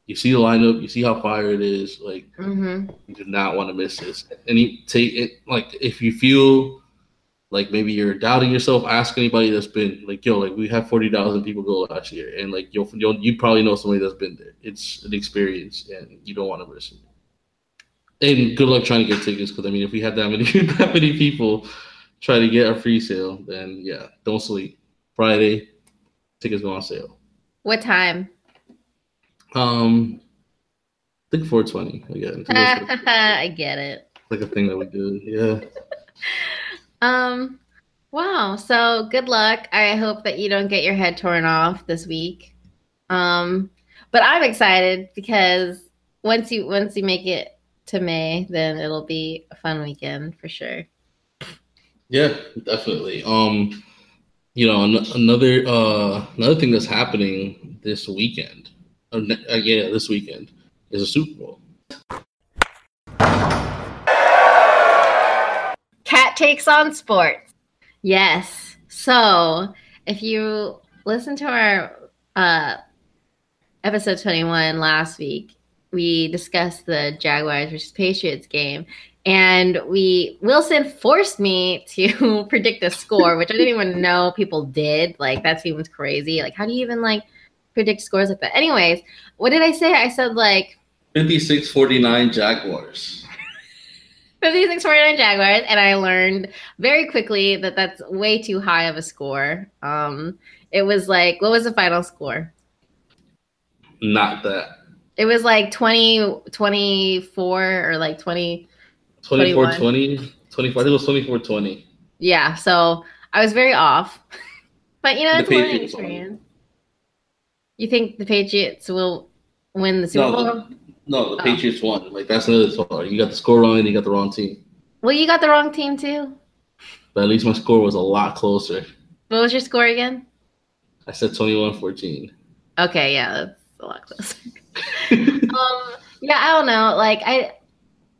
you see the lineup, you see how fire it is. Like, Mm-hmm. you do not want to miss this. And you take it like if you feel like maybe you're doubting yourself, ask anybody that's been like, yo, like we had forty thousand people go last year, and like you'll, you'll you probably know somebody that's been there. It's an experience, and you don't want to miss it. And good luck trying to get tickets, because I mean, if we had that many (laughs) that many people try to get a free sale, then yeah, don't sleep. Friday, tickets go on sale. What time? Um, I think four twenty again. (laughs) I get it. like a thing that we do. Yeah. (laughs) Um, wow. So good luck. I hope that you don't get your head torn off this week. Um, but I'm excited because once you once you make it to May, then it'll be a fun weekend for sure. Yeah, definitely. Um, you know, an- another uh another thing that's happening this weekend, uh, ne- uh, yeah, this weekend is a Super Bowl. Cat takes on sports. Yes. So if you listen to our uh, episode 21 last week, we discussed the Jaguars versus Patriots game. And we Wilson forced me (laughs) to predict a score, which I didn't even know people did. Like that seems crazy. Like, how do you even like predict scores like that? Anyways, what did I say? I said like 56-49 Jaguars. 56 49 Jaguars, and I learned very quickly that that's way too high of a score. Um, it was like, what was the final score? Not that. It was like 20, 24 or like 20. 24 20, 24, I think it was 24 20. Yeah, so I was very off. (laughs) But you know, it's a learning experience. You think the Patriots will win the Super No, Bowl? No, the Oh. Patriots won. Like that's another story. You got the score wrong and you got the wrong team. Well, you got the wrong team too. But at least my score was a lot closer. What was your score again? I said 21-14. Okay, yeah, that's a lot closer. (laughs) um, yeah, I don't know. Like I,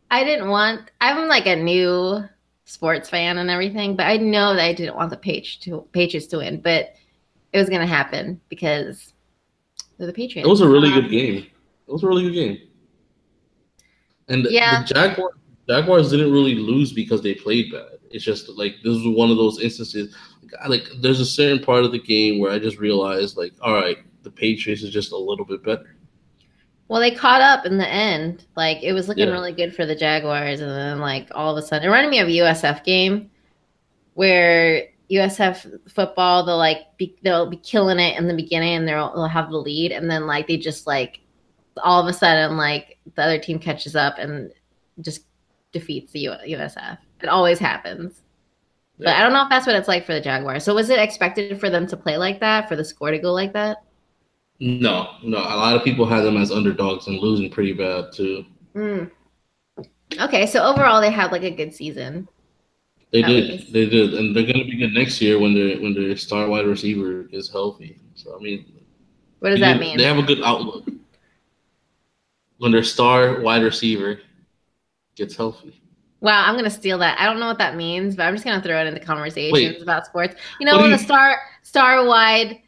I didn't want. I'm like a new sports fan and everything, but I know that I didn't want the page to Patriots to win, but it was gonna happen because they're the Patriots. It was a really Um, good game. It was a really good game. And the- Yeah. the Jaguars, Jaguars didn't really lose because they played bad. It's just like this was one of those instances. Like there's a certain part of the game where I just realized, like, all right, the Patriots is just a little bit better. Well, they caught up in the end. Like it was looking Yeah. really good for the Jaguars, and then like all of a sudden, it reminded me of a USF game where USF football they'll like be they'll be killing it in the beginning, and they'll, they'll have the lead, and then like they just like all of a sudden like the other team catches up and just defeats the U- USF. It always happens. But I don't know if that's what it's like for the Jaguars. So was it expected for them to play like that, for the score to go like that? No, no. A lot of people had them as underdogs and losing pretty bad too. Mm. Okay, so overall they had like a good season. They did, least. they did, and they're gonna be good next year when their when their star wide receiver is healthy. So I mean, What does that mean? They have a good outlook when their star wide receiver gets healthy. Wow, I'm gonna steal that. I don't know what that means, but I'm just gonna throw it into conversations Wait. about sports. You know, when do the star star wide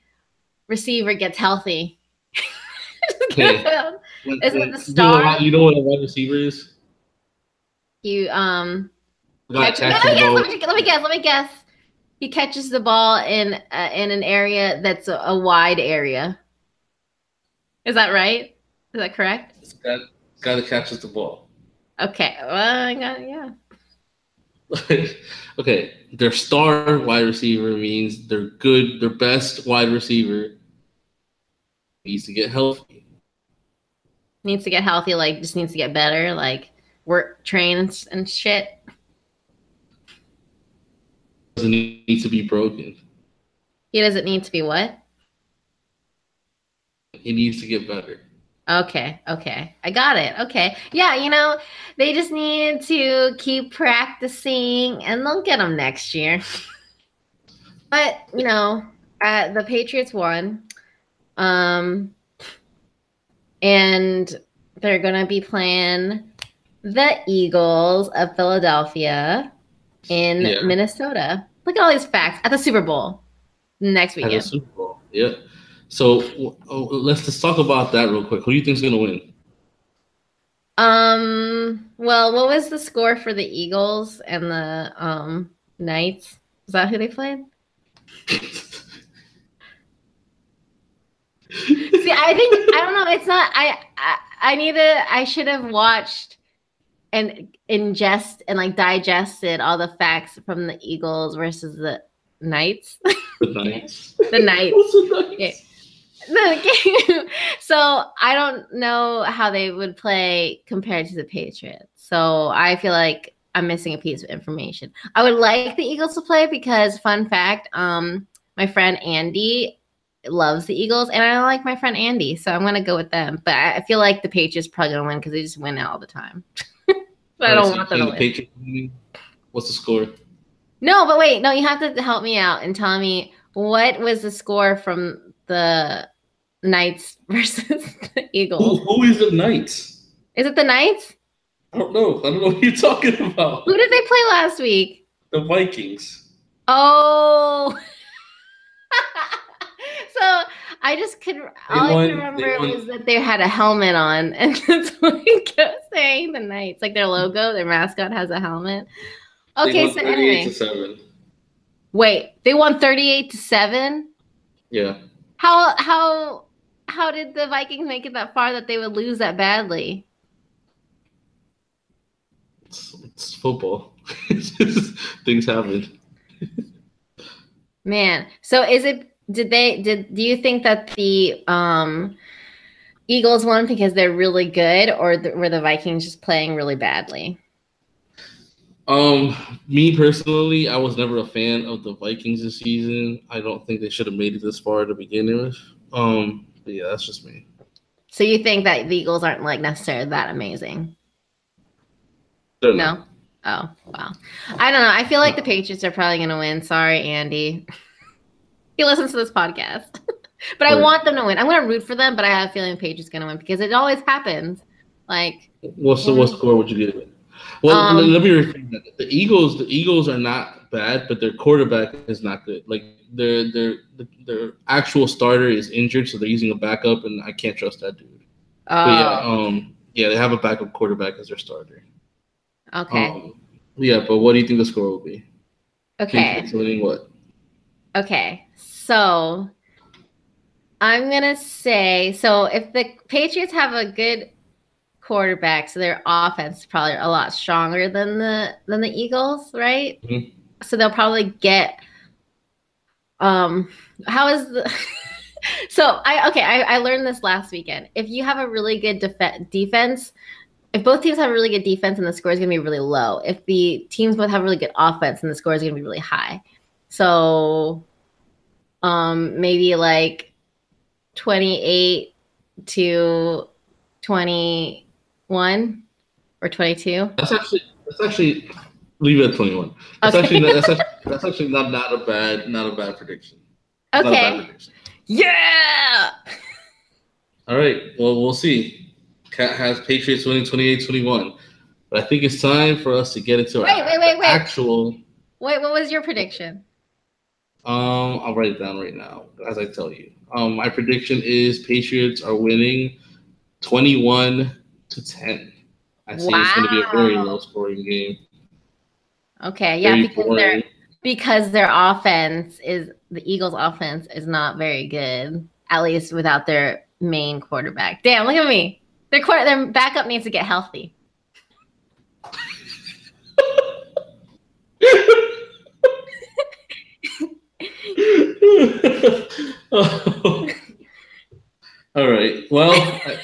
receiver gets healthy. (laughs) Okay. When- Isn't when- the you know star? You know what a wide receiver is? you um catch- let, me guess, let, me, let me guess, let me guess. He catches the ball in uh, in an area that's a, a wide area. Is that right? Is that correct? The guy, guy that catches the ball. Okay. Well, I got yeah. (laughs) okay, their star wide receiver means they're good. Their best wide receiver needs to get healthy. Needs to get healthy, like just needs to get better, like work trains and shit. Doesn't need to be broken. He doesn't need to be what? He needs to get better. Okay, okay. I got it. Okay. Yeah, you know, they just need to keep practicing and they'll get them next year. but, you know, uh, the Patriots won. Um and they're going to be playing the Eagles of Philadelphia in Yeah. Minnesota. Look at all these facts at the Super Bowl next At the weekend. Super Bowl. Yeah. So oh, let's just talk about that real quick. Who do you think's gonna win? Um. Well, what was the score for the Eagles and the um Knights? Is that who they played? (laughs) See, I think I don't know. It's not. I I, I need to. I should have watched and ingest and like digested all the facts from the Eagles versus the Knights. the Knights. (laughs) the Knights. (laughs) The Knights? Yeah. (laughs) the game. (laughs) so I don't know how they would play compared to the Patriots. So I feel like I'm missing a piece of information. I would like the Eagles to play because, fun fact, um, my friend Andy loves the Eagles, and I like my friend Andy, so I'm gonna go with them. But I feel like the Patriots probably gonna win because they just win all the time. (laughs) but I don't want them to think win. the Patriots? What's the score? No, but wait, no, you have to help me out and tell me what was the score from the Knights (laughs) versus the Who, Eagles. who is the Knights? Is it the Knights? I don't know. I don't know what you're talking about. Who did they play last week? The Vikings. Oh. (laughs) so I just could all I won- could they remember was that they had a helmet on, (laughs) and that's what I kept saying. The Knights, like their logo, their mascot has a helmet. They Okay, so anyway, wait, they won thirty-eight to seven. Yeah. How how how did the Vikings make it that far that they would lose that badly? It's, it's football. (laughs) It's just- Things happen. Man, so is it did they did do you think that the um Eagles won because they're really good or th- were the Vikings just playing really badly? Um, me personally, I was never a fan of the Vikings this season. I don't think they should have made it this far to begin with. Um, But yeah, that's just me. So you think that the Eagles aren't like necessarily that amazing? They're not. No. Oh wow. I don't know. I feel like the Patriots are probably gonna win. Sorry, Andy. (laughs) he listens to this podcast. (laughs) but I Right. want them to win. I'm gonna root for them, but I have a feeling the Patriots are gonna win because it always happens. Like What's the what score would you give it? Well, Um, let, let me rephrase that. The Eagles, the Eagles are not bad, but their quarterback is not good. Like their their their actual starter is injured, so they're using a backup, and I can't trust that dude. oh But yeah, um, yeah, they have a backup quarterback as their starter. okay. Um, yeah, but what do you think the score will be? okay. Patriots winning what? Okay, so I'm gonna say so if the Patriots have a good quarterback, so their offense is probably a lot stronger than the than the Eagles, right? Mhm. So they'll probably get um how is the (laughs) so I okay I, I learned this last weekend. If you have a really good def- defense, if both teams have a really good defense, and the score is gonna be really low. If the teams both have really good offense, and the score is gonna be really high. So um maybe like 28 to 21 or 22. That's actually that's actually leave it at twenty one. That's Okay. actually not, that's (laughs) actually, that's actually not not a bad not a bad prediction. A bad Okay. prediction. Yeah. All right. Well, we'll see. Kat has Patriots winning 28-21. But I think it's time for us to get into our Wait, wait, wait, wait. actual. Wait, what was your prediction? Um, I'll write it down right now as I tell you. Um, my prediction is Patriots are winning 21 to 10. I see it's going to be a very low scoring game. Okay, yeah, because their because their offense is the Eagles' offense is not very good, at least without their main quarterback. Damn, look at me. Their quarter, their backup needs to get healthy. Oh. (laughs) All right. Well, I-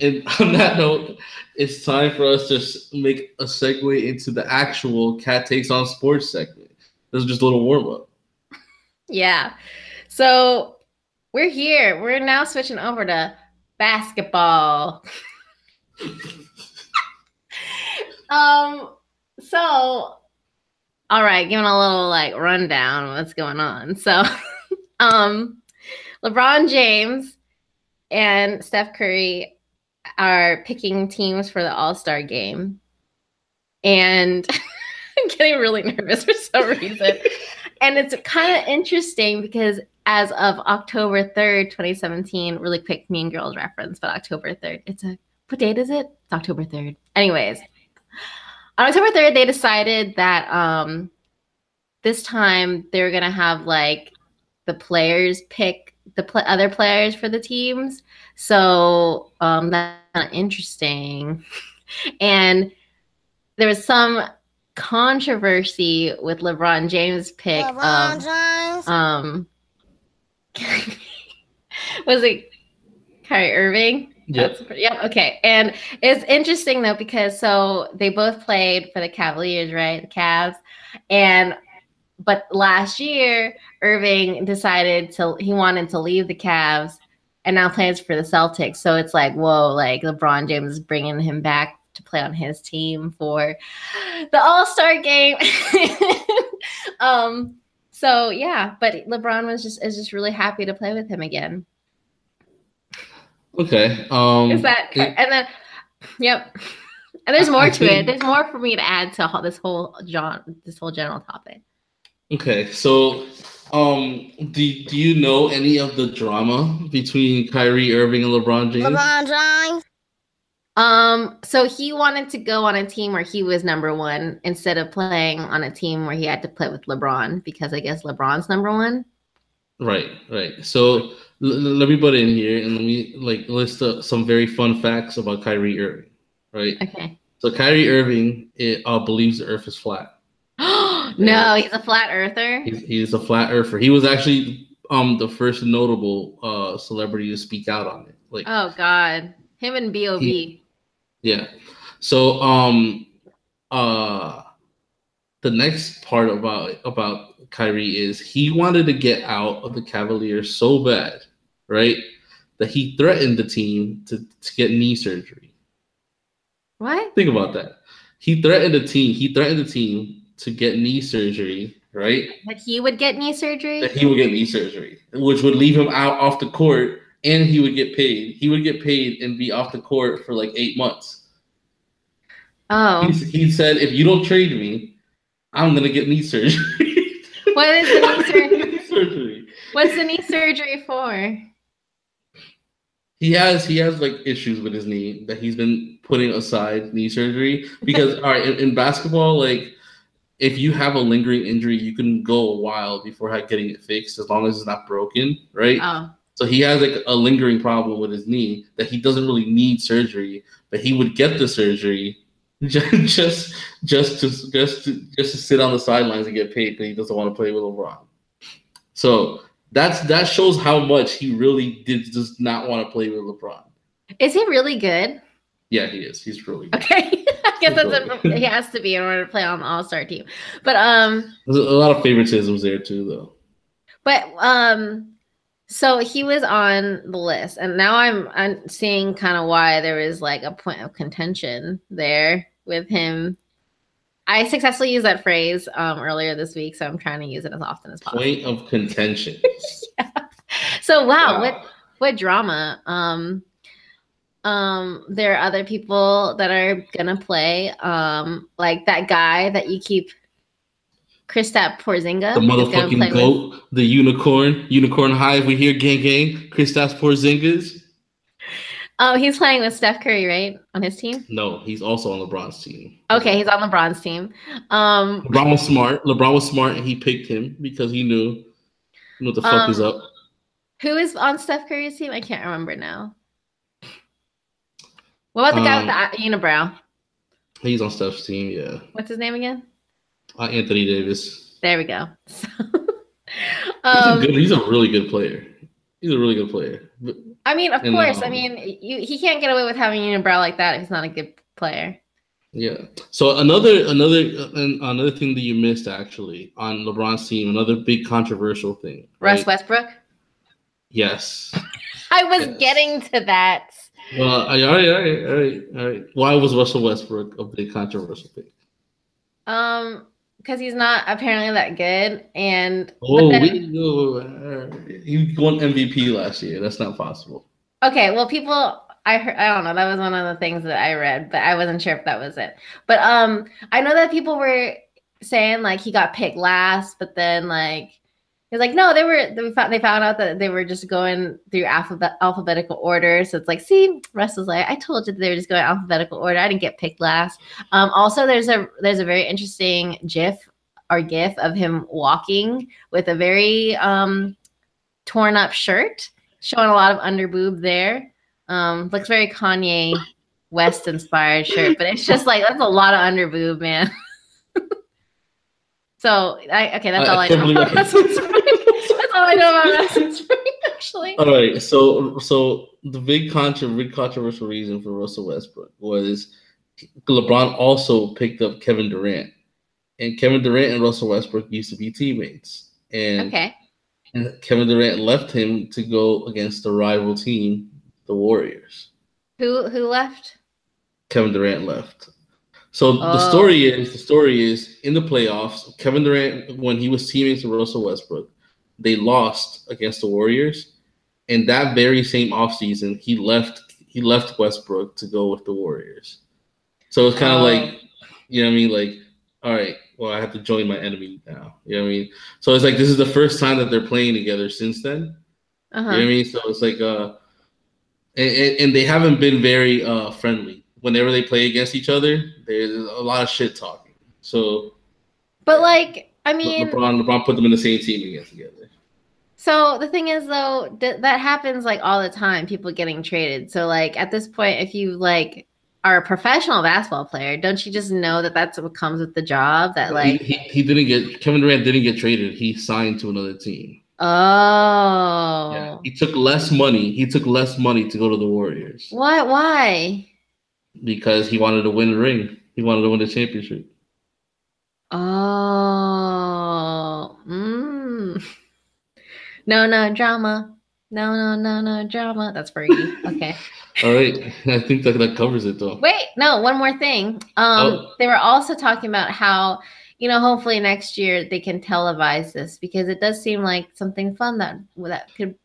and on that note, it's time for us to make a segue into the actual Cat Takes on Sports segment. This is just a little warm up. Yeah. So we're here. We're now switching over to basketball. (laughs) um, so all right, giving a little like rundown what's going on. So (laughs) um LeBron James and Steph Curry are picking teams for the All-Star game. And (laughs) I'm getting really nervous for some reason. (laughs) and it's kind of interesting because as of October 3rd, 2017, really quick Mean Girls reference, but October 3rd. It's a what date is it? It's October 3rd. Anyways, on October 3rd, they decided that um this time they were gonna have like the players pick the pl- other players for the teams. So um that's kind of interesting. (laughs) and there was some controversy with LeBron James pick LeBron of James. um (laughs) was it Kyrie Irving? Yep. Pretty, yep. Okay. And it's interesting though because so they both played for the Cavaliers, right? The Cavs, and but last year Irving decided to he wanted to leave the Cavs and now plays for the Celtics. So it's like whoa, like LeBron James is bringing him back to play on his team for the All Star game. (laughs) um. So yeah, but LeBron was just is just really happy to play with him again. Okay. Um, Is that it- and then yep. And there's more I to it. There's more for me to add to this whole John this whole general topic. Okay, so um, do do you know any of the drama between Kyrie Irving and LeBron James? LeBron James. Um, so he wanted to go on a team where he was number one instead of playing on a team where he had to play with LeBron because I guess LeBron's number one. Right, right. So l- l- let me put it in here and let me like list uh, some very fun facts about Kyrie Irving. Right. Okay. So Kyrie Irving it, uh, believes the Earth is flat. No, he's a flat earther. He's, he's a flat earther. He was actually um the first notable uh celebrity to speak out on it. Like Oh God, him and Bob. He- Yeah. So um uh the next part about about Kyrie is he wanted to get out of the Cavaliers so bad, right? that he threatened the team to, to get knee surgery. What? Think about that. He threatened the team. He threatened the team to get knee surgery, right? That he would get knee surgery? That he would get knee surgery, which would leave him out off the court, and he would get paid. He would get paid and be off the court for like eight months. Oh. He, he said, "If you don't trade me, I'm gonna get knee surgery." (laughs) What is the knee (laughs) surgery? Knee surgery. What's the knee surgery for? He has he has like issues with his knee that he's been putting aside knee surgery because all right in, in basketball like if you have a lingering injury you can go a while before getting it fixed as long as it's not broken right Oh. so he has like a lingering problem with his knee that he doesn't really need surgery but he would get the surgery (laughs) just just just to just to, just to sit on the sidelines and get paid because he doesn't want to play with LeBron so that's that shows how much he really did does not want to play with LeBron Is he really good? Yeah, he is. He's really good. Okay. (laughs) I guess that's a, he has to be in order to play on the All Star team. But um, There's a lot of favoritisms there too, though. but um, so he was on the list, and now I'm I'm seeing kind of why there is like a point of contention there with him. I successfully used that phrase um earlier this week, so I'm trying to use it as often as possible. Point of contention. (laughs) yeah. So wow, Wow. what what drama. Um um there are other people that are gonna play. Um like that guy that you keep Kristaps Porzingis The motherfucking play with- goat, the unicorn, unicorn hive. We hear gang gang. Kristaps Porzingis. Oh, he's playing with Steph Curry, right? On his team? No, he's also on LeBron's team. Okay, he's on LeBron's team. Um LeBron was smart. LeBron was smart, and he picked him because he knew, knew what the fuck Um, is up. who is on Steph Curry's team? I can't remember now. What about the guy with the unibrow? He's on Steph's team. Yeah, What's his name again? uh, Anthony Davis. There we go. (laughs) He's um, a good. He's a really good player. He's a really good player. But I mean, of And, course. I um, mean, you, he can't get away with having a unibrow like that if he's not a good player. Yeah. So another another uh, another thing that you missed actually on LeBron's team, another big controversial thing. Russ right? Westbrook. Yes. (laughs) I was Yes. getting to that. Well, all right, all right, all right, all right. Why was Russell Westbrook a big controversial thing? Um, because he's not apparently that good, and Oh, then- we go. uh, He won MVP last year. That's not possible. okay. Well, people, I heard, I don't know. That was one of the things that I read, but I wasn't sure if that was it. But um, I know that people were saying like he got picked last, but then like. He was like, no, they were. They found, they found out that they were just going through alphabet alphabetical order. So it's like, see, Russ was like, I told you they were just going alphabetical order. I didn't get picked last. Um, also, there's a there's a very interesting GIF or GIF of him walking with a very um, torn up shirt, showing a lot of underboob there. Um, looks very Kanye West inspired shirt, but it's just like that's a lot of underboob, man. (laughs) so I okay, that's all I I, know. About Spring. that's all I know about Russell Spring, actually. All right. So, so the big contra- big controversial reason for Russell Westbrook was LeBron also picked up Kevin Durant, and Kevin Durant and Russell Westbrook used to be teammates, and Okay. and Kevin Durant left him to go against the rival team, the Warriors. Who who left? Kevin Durant left. So the Oh. story is the story is in the playoffs, Kevin Durant when he was teammates with Russell Westbrook, they lost against the Warriors. And that very same offseason, he left he left Westbrook to go with the Warriors. So it's kind of Oh. like, you know what I mean? Like, all right, well, I have to join my enemy now. You know what I mean? So it's like this is the first time that they're playing together since then. Uh You know what. I mean? So it's like uh and, and, and they haven't been very uh friendly. Whenever they play against each other, there's a lot of shit talking. So But like, I mean, LeBron LeBron put them in the same team again together. So the thing is though, th- that happens like all the time, people getting traded. So like at this point, if you like are a professional basketball player, don't you just know that that's what comes with the job? That like, he, he, he didn't get Kevin Durant didn't get traded. He signed to another team. oh, Yeah. He took less money. He took less money to go to the Warriors what? Why? Because he wanted to win the ring. He wanted to win the championship. Oh, mm. no, no drama. No, no, no, no drama. That's Fergie. Okay. (laughs) All right. I think that that covers it though. Wait, no, one more thing. Um, oh. they were also talking about how, you know, hopefully next year they can televise this because it does seem like something fun that that could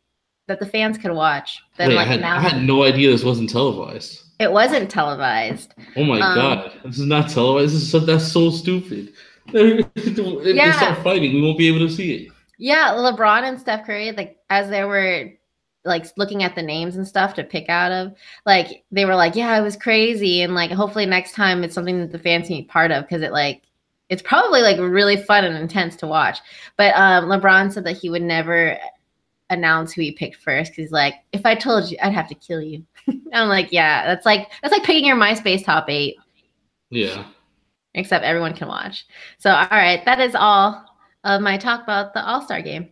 that the fans could watch. Then, Wait, like, I, had, I had no idea this wasn't televised. It wasn't televised. Oh my um, god, this is not televised. This is so, that's so stupid. (laughs) if yeah. they start fighting, we won't be able to see it. Yeah, LeBron and Steph Curry, like as they were like looking at the names and stuff to pick out of, like they were like, "Yeah, it was crazy," and like hopefully next time it's something that the fans can be part of because it like it's probably like really fun and intense to watch. But um, LeBron said that he would never announce who he picked first because he's like, if I told you, I'd have to kill you. I'm like, yeah, that's like that's like picking your MySpace top eight. Yeah. Except everyone can watch. So all right, that is all of my talk about the All Star game.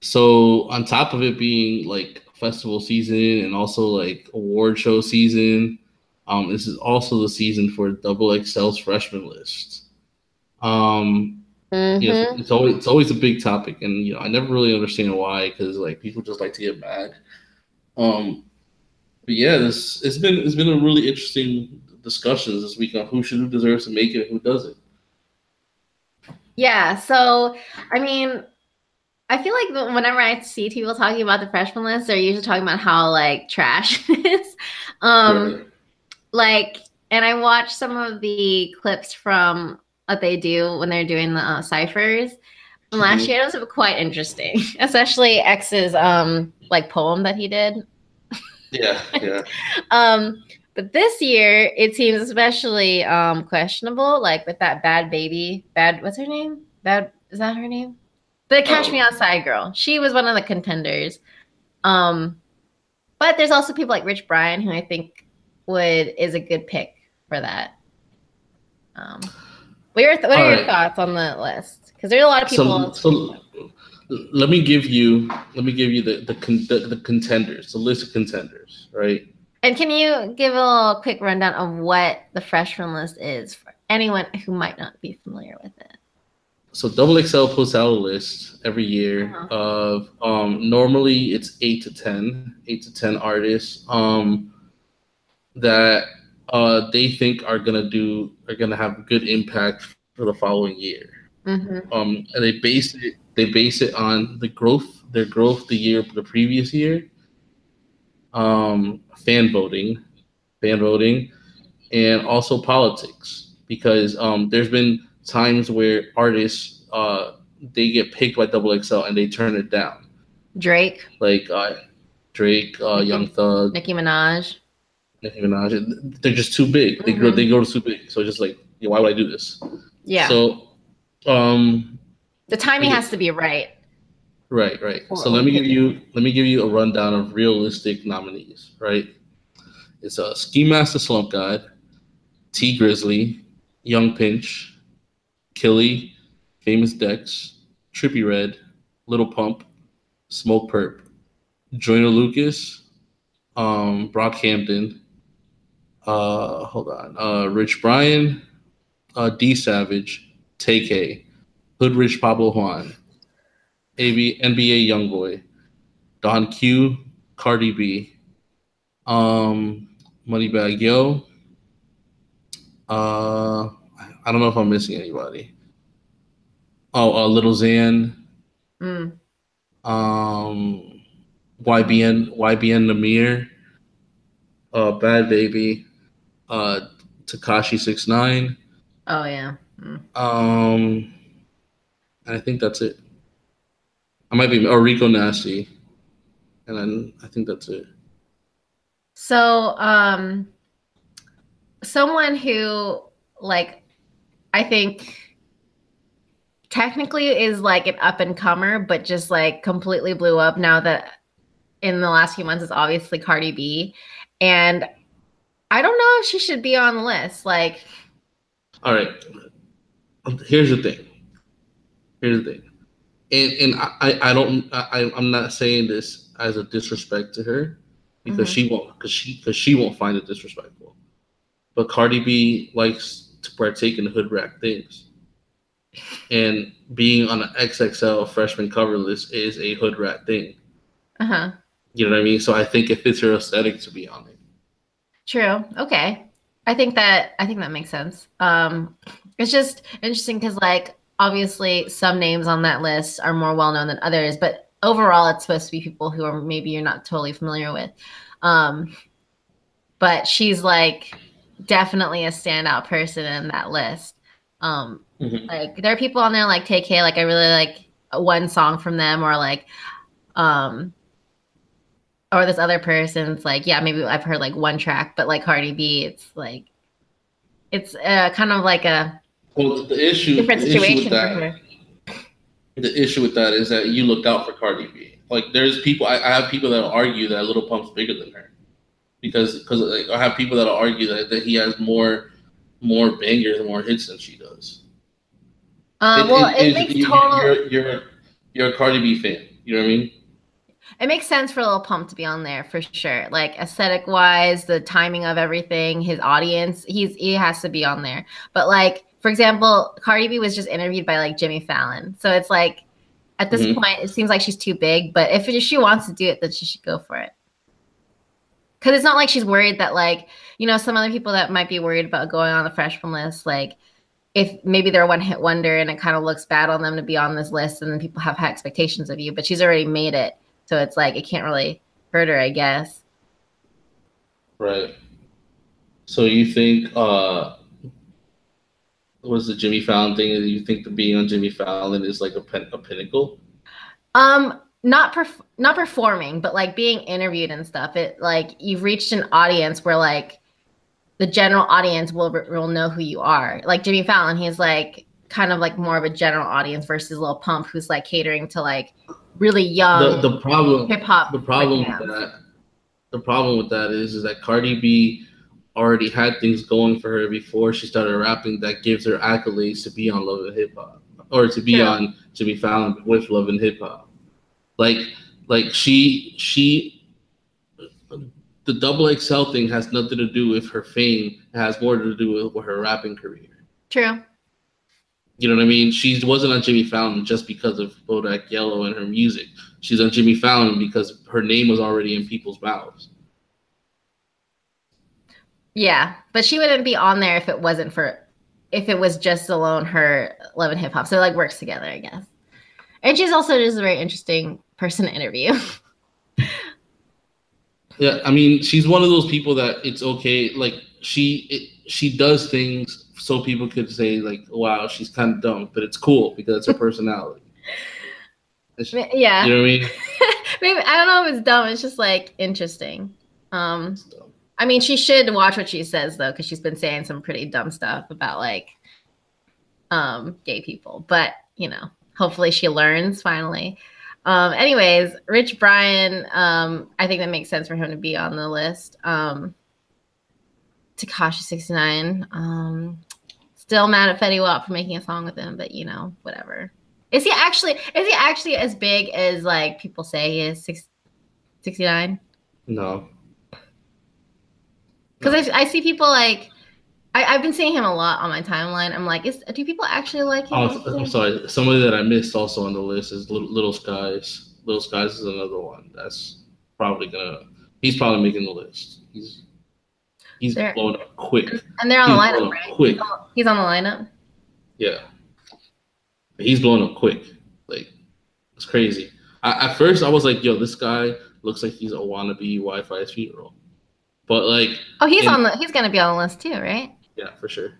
So on top of it being like festival season and also like award show season, um, this is also the season for Double XL's freshman list. Um, Mm-hmm. Yes, it's always it's always a big topic, and you know I never really understand why because like people just like to get mad. Um, but yeah, this it's been it's been a really interesting discussions this week on who should who deserves to make it and who doesn't. Yeah, so I mean, I feel like whenever I see people talking about the freshman list, they're usually talking about how like trash (laughs) it is. Um, right. like, and I watched some of the clips from what they do when they're doing the uh, ciphers. And last mm-hmm. year it was quite interesting, (laughs) especially X's um like poem that he did. Yeah, yeah. (laughs) um, but this year it seems especially um questionable, like with that bad baby, bad what's her name? Bad is that her name? The Cash oh. Me Outside girl. She was one of the contenders. Um, but there's also people like Rich Brian who I think would is a good pick for that. Um, what are, what are your right. thoughts on the list? Because there's a lot of people. So, so, let me give you let me give you the the, the the contenders, the list of contenders, right? And can you give a little quick rundown of what the freshman list is for anyone who might not be familiar with it? So Double XL puts out a list every year uh-huh. of um, normally it's eight to ten, eight to ten artists um, that uh, they think are gonna do are gonna have good impact for the following year. Mm-hmm. Um, and they base it they base it on the growth their growth the year the previous year, um, fan voting, fan voting, and also politics because um, there's been times where artists uh, they get picked by Double XL and they turn it down. Drake, like uh, Drake, uh, Nicki, Young Thug, Nicki Minaj. Nicki Minaj. They're just too big. Mm-hmm. They grow. They grow too big. So just like, why would I do this? Yeah. So, um, the timing yeah. has to be right. Right, right. so let me give you let me give you a rundown of realistic nominees. Right, it's a uh, Ski Mask the Slump God, Tee Grizzley, Young Pinch, Killy, Famous Dex, Trippie Redd, Little Pump, Smokepurpp, Joyner Lucas, um, Brockhampton, uh, hold on. Uh, Rich Brian, uh, D Savage, Tay Hood Rich Pablo Juan, AB, NBA Youngboy, Don Q, Cardi B, um, Moneybagg Yo. Uh, I don't know if I'm missing anybody. Oh, uh, Little Xan. Mm. Um, YBN, YBN Nahmir. Uh, Bhad Bhabie. uh, Tekashi Six Nine. Oh yeah. Um, I think that's it. I might be or Rico Nasty, and then I think that's it. So, um, someone who like, I think technically is like an up and comer, but just like completely blew up now that in the last few months is obviously Cardi B, and I don't know if she should be on the list. Like, all right. Here's the thing. Here's the thing, and and I I don't I I'm not saying this as a disrespect to her because mm-hmm. she won't because she because she won't find it disrespectful. But Cardi B likes to partake in hood rat things, and being on an XXL freshman cover list is a hood rat thing. Uh huh. You know what I mean? So I think it fits her aesthetic to be on it. True. Okay. I think that I think that makes sense. Um, it's just interesting because like obviously some names on that list are more well known than others, but overall it's supposed to be people who are maybe you're not totally familiar with. Um, but she's like definitely a standout person in that list. Um, Mhm. like there are people on there like TK, like I really like one song from them, or like, um, or this other person's like, yeah, maybe I've heard like one track, but like Cardi B, it's like, it's uh, kind of like a Well, the issue, different the issue situation with for that, her. the issue with that is that you looked out for Cardi B. Like, there's people. I, I have people that argue that Little Pump's bigger than her because because like, I have people that argue that, that he has more more bangers and more hits than she does. Um, well, it, it- makes you- total. You're, you're you're a Cardi B fan. You know what I mean? It makes sense for Lil Pump to be on there for sure. Like aesthetic wise, the timing of everything, his audience, he's he has to be on there. But like, for example, Cardi B was just interviewed by like Jimmy Fallon. So it's like at this Mhm. point, it seems like she's too big. But if, if she wants to do it, then she should go for it. Cause it's not like she's worried that like, you know, some other people that might be worried about going on the freshman list, like if maybe they're a one hit wonder and it kind of looks bad on them to be on this list and then people have high expectations of you, but she's already made it. So it's like it can't really hurt her, I guess. Right. So you think uh was the Jimmy Fallon thing? Do you think the being on Jimmy Fallon is like a, pen, a pinnacle? Um, not perf- not performing, but like being interviewed and stuff. It like you've reached an audience where like the general audience will will know who you are. Like Jimmy Fallon, he's like kind of like more of a general audience versus Lil Pump, who's like catering to like really young the the problem hip hop. the problem with that the problem with that is is that Cardi B already had things going for her before she started rapping that gives her accolades to be on Love and Hip Hop or to be True. on Jimmy Fallon with Love and Hip Hop. Like like she she the double XL thing has nothing to do with her fame. It has more to do with, with her rapping career. True. You know what I mean? She wasn't on Jimmy Fallon just because of Bodak Yellow and her music. She's on Jimmy Fallon because her name was already in people's mouths. Yeah, but she wouldn't be on there if it wasn't for if it was just alone her love and hip hop. So it like works together, I guess. And she's also just a very interesting person to interview. (laughs) Yeah, I mean, she's one of those people that it's okay. Like she, it, she does things so people could say like, "Wow, she's kind of dumb," but it's cool because it's her personality. (laughs) It's- you yeah. know what I mean? (laughs) Maybe I don't know if it's dumb. It's just like interesting. Um, It's dumb. I mean, she should watch what she says though, because she's been saying some pretty dumb stuff about like um gay people. But you know, hopefully she learns finally. Um, anyways, Rich Brian, um, I think that makes sense for him to be on the list. Um, Tekashi 69. Um, still mad at Fetty Wap for making a song with him, but you know, whatever. Is he actually is he actually as big as like people say he is? Six, 69? No, Because I, I see people like I, I've been seeing him a lot on my timeline. I'm like, is do people actually like him? oh, I'm sorry. Somebody that I missed also on the list is Little, Little Skies. Little Skies is another one. That's probably gonna. He's probably making the list. He's he's There- blowing up quick. And they're on the lineup, right? quick. He's on the lineup. Yeah. He's blowing up quick. Like, it's crazy. I, at first, I was like, yo, this guy looks like he's a wannabe Wifisfuneral. But, like, Oh, he's on the he's gonna be on the list too, right? yeah, for sure.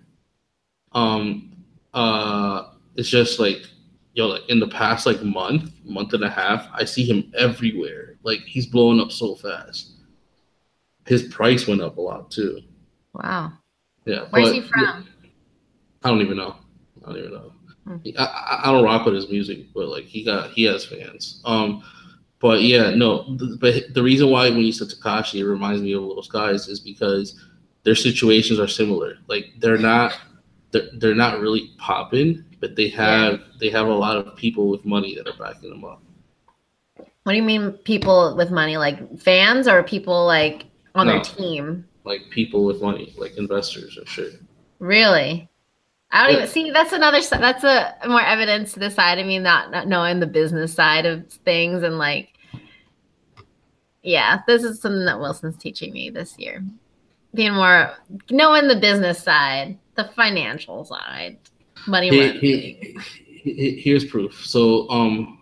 Um, uh, it's just like, yo, like in the past, like, month, month and a half, I see him everywhere. Like, he's blowing up so fast. His price went up a lot, too. Wow. Yeah. Where's but- he from? I don't even know. I don't even know. Hmm. I, I, I don't rock with his music, but like he got he has fans. Um, but yeah, no. th- But the reason why when you said Tekashi, it reminds me of Little Skies is because their situations are similar. Like they're not they're, they're not really popping, but they have they have a lot of people with money that are backing them up. What do you mean people with money? Like fans or people like on No. their team? Like people with money, like investors and shit. Really? I don't even see. That's another. That's a more evidence to the side of me not, not knowing the business side of things and like Yeah, this is something that Wilson's teaching me this year. Being more knowing the business side, the financial side, money. He- he- he- here's proof. So, um,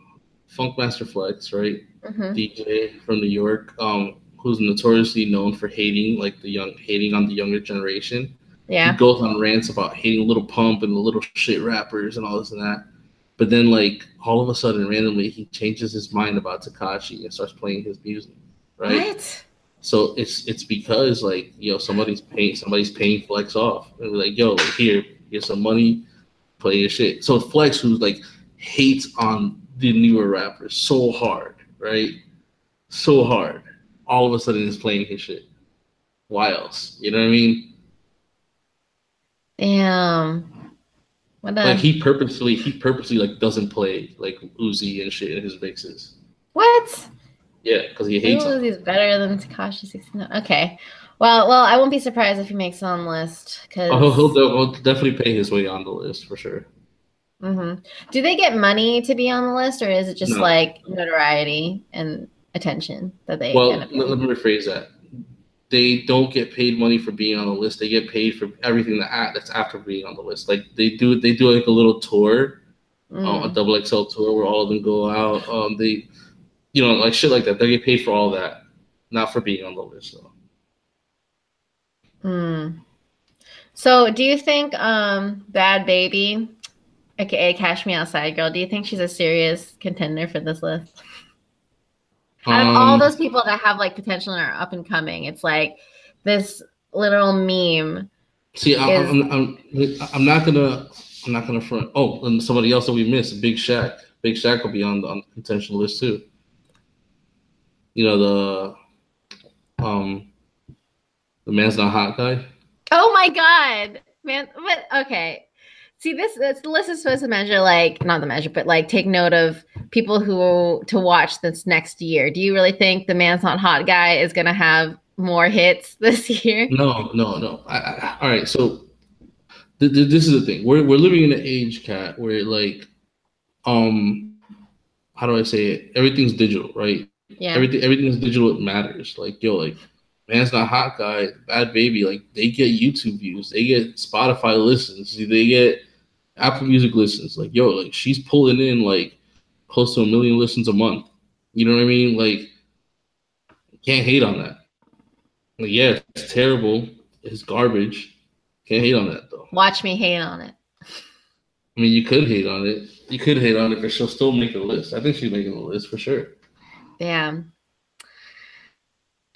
Funkmaster Flex, right? Mhm. DJ from New York, um, who's notoriously known for hating like the young, hating on the younger generation. Yeah. He goes on rants about hating Little Pump and the little shit rappers and all this and that. But then, like, all of a sudden, randomly, he changes his mind about Tekashi and starts playing his music, right? What? So it's it's because like yo somebody's paying somebody's paying Flex off and we're like yo like here here's some money play your shit. So Flex who's like hates on the newer rappers so hard right so hard all of a sudden is playing his shit. Why else? You know what I mean? Damn. What a Like he purposely he purposely like doesn't play like Uzi and shit in his mixes. what? Yeah, because he hates on. He's better than Tekashi 69. Okay. Well, well, I won't be surprised if he makes it on the list because Oh, he'll, he'll, de- he'll definitely pay his way on the list for sure. Mhm. Do they get money to be on the list, or is it just No. like notoriety and attention that they? Well, let, let me rephrase that. They don't get paid money for being on the list. They get paid for everything that that's after being on the list. Like they do, they do like a little tour, Mm. uh, a double XL tour where all of them go out. Um, they, you know, like shit like that. They get paid for all that, not for being on the list though. Mm. So, do you think um, Bhad Bhabie, aka Cash Me Outside Girl, do you think she's a serious contender for this list? Out of all Um, those people that have like potential and are up and coming, it's like this literal meme. See, I, is- I'm, I'm, I'm not gonna, I'm not gonna front. Oh, and somebody else that we missed, Big Shaq. Big Shaq will be on the on the contention list too. You know the, um, the man's not hot guy. Oh my god, man! But okay, see this. This list is supposed to measure like not the measure, but like take note of people who to watch this next year. Do you really think the man's not hot guy is gonna have more hits (laughs) this year? No, no, no. I, I, all right, so th- th- this is the thing. We're we're living in an age, Kat, where like, um, how do I say it? Everything's digital, right? Yeah. Everything everything is digital. It matters. Like yo, like man's not hot guy, Bhad Bhabie. Like they get YouTube views, they get Spotify listens, they get Apple Music listens. Like yo, like she's pulling in like close to a million listens a month. You know what I mean? Like can't hate on that. Like yeah, it's terrible. It's garbage. Can't hate on that though. Watch me hate on it. I mean, you could hate on it. You could hate on it, but she'll still make a list. I think she's making a list for sure. Damn.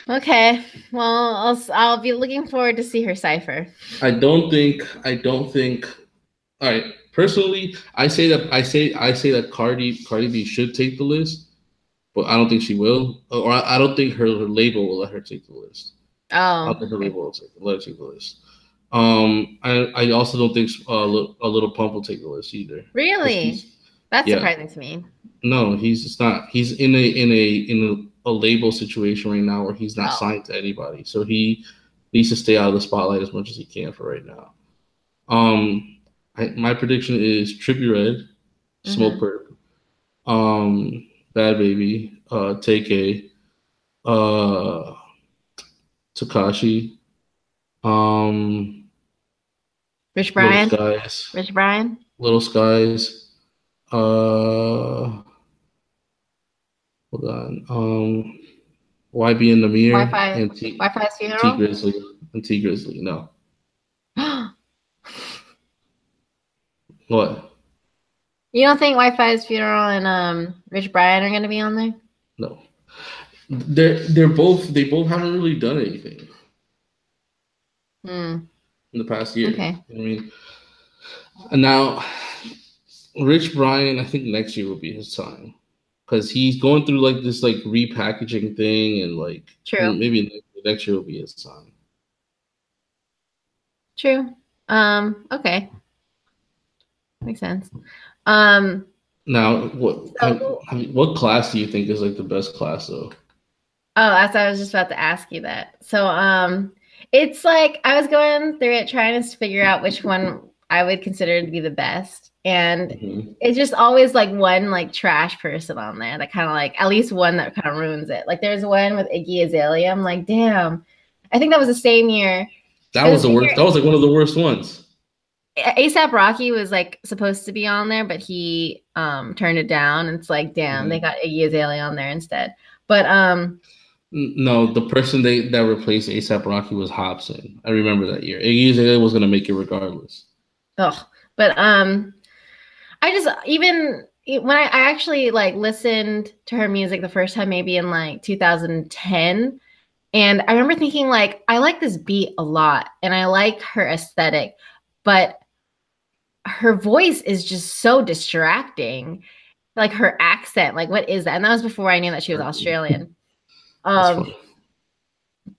Okay. Well, I'll I'll be looking forward to see her cipher. I don't think. I don't think. All right. Personally, I say that I say I say that Cardi Cardi B should take the list, but I don't think she will, or I, I don't think her, her label will let her take the list. I Oh. don't think her label will take, let her take the list. Um, I I also don't think uh, a little pump will take the list either. Really? That's yeah. surprising to me. No, he's not. He's in a in a in a, a label situation right now where he's not signed to anybody. So he needs to stay out of the spotlight as much as he can for right now. Um, I, my prediction is Trippie Redd, Smoke Perp, um, Bhad Bhabie, uh, TK, uh, Tekashi, um, Rich Brian. Little Skies, Rich Brian. Little Skies, uh, hold on, um, YBN Nahmir Wi-Fi- and T, Wi-Fi's Tee Grizzley and Tee Grizzley. No, (gasps) what? you don't think Wifisfuneral and um Rich Brian are gonna be on there? No, they're they're both they both haven't really done anything Hmm. in the past year. Okay. I mean, and now Rich Brian, I think next year will be his time because he's going through like this like repackaging thing and like True. maybe next- next year will be his time. True. Um. Okay. Makes sense. Um. Now, what So- I mean, what class do you think is like the best class though? Oh, that's I was just about to ask you that. So, um, it's like I was going through it trying to figure out which one I would consider to be the best. And Mhm. it's just always like one like trash person on there that kind of like at least one that kind of ruins it. Like there's one with Iggy Azalea. I'm like, damn. I think that was the same year. That was the worst. That was like one of the worst ones. ASAP Rocky was like supposed to be on there, but he um turned it down. And it's like, damn, they got Iggy Azalea on there instead. But um No, the person they that replaced ASAP Rocky was Hopsin. I remember that year. Iggy Azalea was gonna make it regardless. Oh, but um, I just even when I, I actually like listened to her music the first time, maybe in like 2010, and I remember thinking like I like this beat a lot, and I like her aesthetic, but her voice is just so distracting. Like her accent, like what is that? And that was before I knew that she was Australian. Um,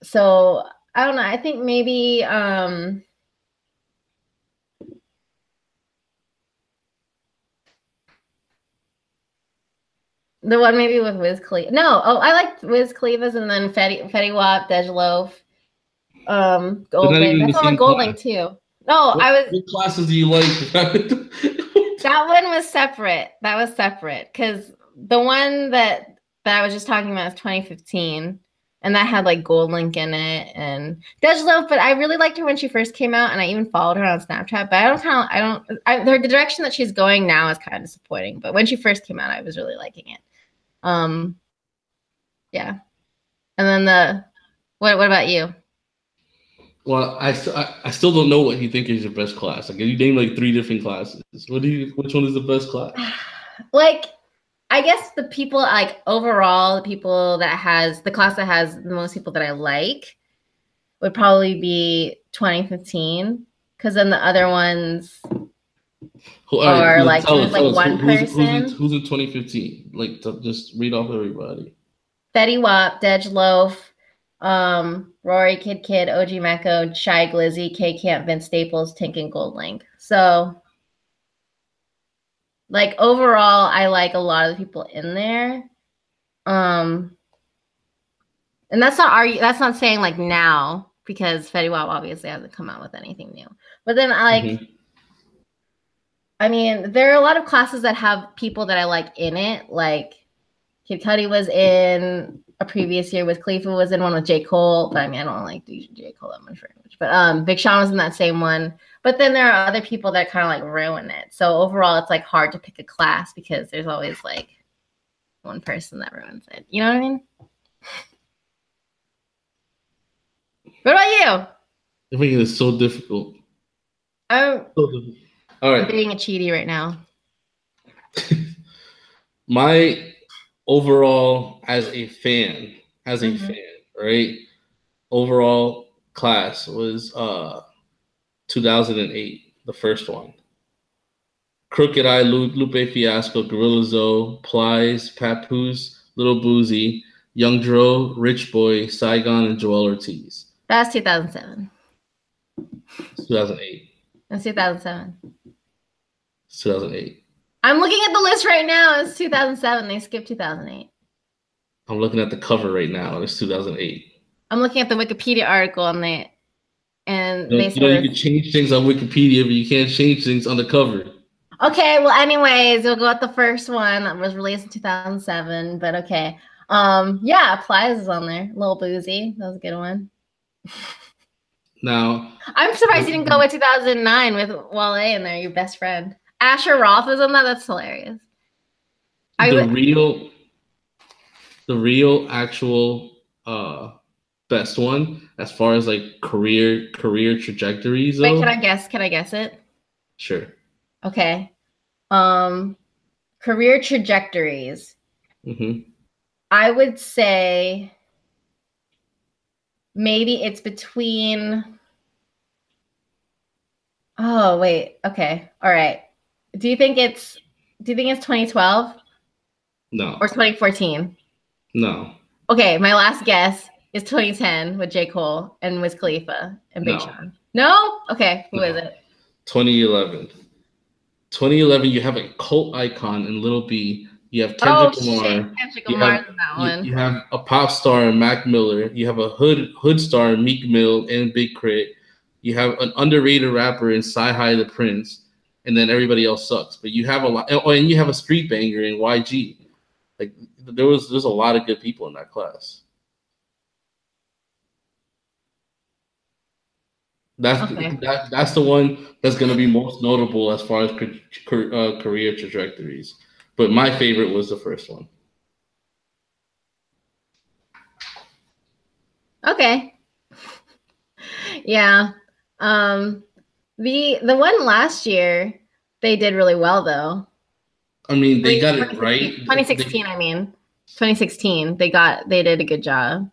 so I don't know. I think maybe um the one maybe with Wiz Khalifa. No, oh I liked Wiz Khalifa's and then Fetty Fetty Wap, Dej Loaf, um, Goldlink. That's on Goldlink too. No, What, I was what classes do you like? (laughs) that one was separate. That was separate because the one that that I was just talking about is 2015, and that had like Gold Link in it and Dej Loaf. But I really liked her when she first came out, and I even followed her on Snapchat. But I don't kind of, I don't, I, the direction that she's going now is kind of disappointing. But when she first came out, I was really liking it. Um, yeah, and then the what? What about you? well, I, I I still don't know what you think is your best class. Like you name like three different classes. What do you? Which one is the best class? (sighs) like i guess the people like overall the people that has the class that has the most people that i like would probably be 2015 because then the other ones Who, Or, who- like, tell us, like, tell one who- who's, who's, in, person. who's in 2015? Like to just read off everybody. Fetty Wap, Dej Loaf, um, Raury, Kidd Kidd, OG Maco, Shy Glizzy, K Camp, Vince Staples, Tink, and Gold Link. So, like overall, I like a lot of the people in there. Um, and that's not argue. That's not saying like now because Fetty Wap obviously hasn't come out with anything new. But then I like. Mhm. I mean, there are a lot of classes that have people that I like in it. Like Kid Cudi was in a previous year with Khalifa was in one with J. Cole. But I mean, I don't like J. Cole that much very much. But um Big Sean was in that same one. But then there are other people that kind of like ruin it. So overall it's like hard to pick a class because there's always like one person that ruins it. You know what I mean? What about you? I think it is so difficult. I'm So difficult. All right. being a cheaty right now. (laughs) my overall as a fan, as a Mhm. fan, right? Overall class was uh 2008, the first one. Crooked I, Lu- Lupe Fiasco, Gorilla Zoe, Plies, Papoose, Little Boosie, Young Dro, Rich Boy, Saigon, and Joel Ortiz. That's 2007. 2008. That's 2007. 2008. I'm looking at the list right now. It's 2007. They skipped 2008. I'm looking at the cover right now. It's 2008. I'm looking at the Wikipedia article on it, and You know, they you, said, know, you can change things on Wikipedia, but you can't change things on the cover. okay, well, anyways, we'll go with the first one that was released in 2007. But okay, um, yeah, Plies is on there. Little Boosie, that was a good one. Now, I'm surprised you didn't go with 2009 with Wale in there, your best friend. Asher Roth is on that. That's hilarious. I the would- real, the real actual uh best one as far as like career career trajectories. Wait, though, can I guess? Can I guess it? Sure. Okay. Um, career trajectories. Mm-hmm. I would say maybe it's between. Oh wait. Okay. All right. Do you think it's? Do you think it's 2012 No, or 2014? no, Okay, my last guess is 2010 with J. Cole and Wiz Khalifa and Big No. Sean. No. Okay. Who No. is it? 2011. 2011, you have a cult icon in Little B. You have oh Kendrick Lamar. shit! Kendrick You have- in that You, one. you have a pop star in Mac Miller. You have a hood hood star in Meek Mill and Big Crit. You have an underrated rapper in CyHi the Prynce, and then everybody else sucks. But you have a lot, oh, and you have a street banger in YG. Like there was there's a lot of good people in that class. That's okay. that, that's the one that's going to be most notable as far as uh, career trajectories. But my favorite was the first one. Okay. (laughs) yeah. Um the the one last year they did really well though. I mean, they got it right. 2016, they, I mean. 2016. They got they did a good job.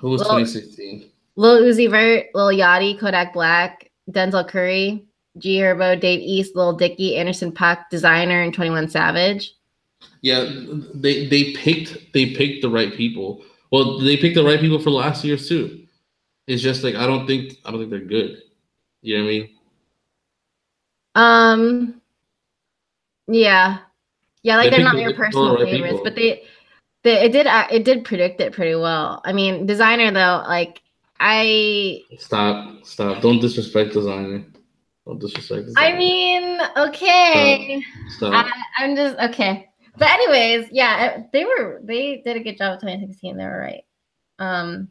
Who was 2016? Lil Uzi Vert, Lil Yachty, Kodak Black, Denzel Curry, G Herbo, Dave East, Lil Dicky, Anderson .Paak, Desiigner, and 21 Savage. Yeah, they they picked they picked the right people. Well, they picked the right people for last year too. It's just like I don't think I don't think they're good. You know what I mean? Um. Yeah, yeah, like they are not your personal favorites, people. but they, they it did it did predict it pretty well. I mean, Desiigner though, like I stop, stop. Don't disrespect Desiigner. Don't disrespect. Desiigner. I mean, okay. Stop. stop. I, am just okay. But anyways, yeah, they were they did a good job of 2016. They were right. Um.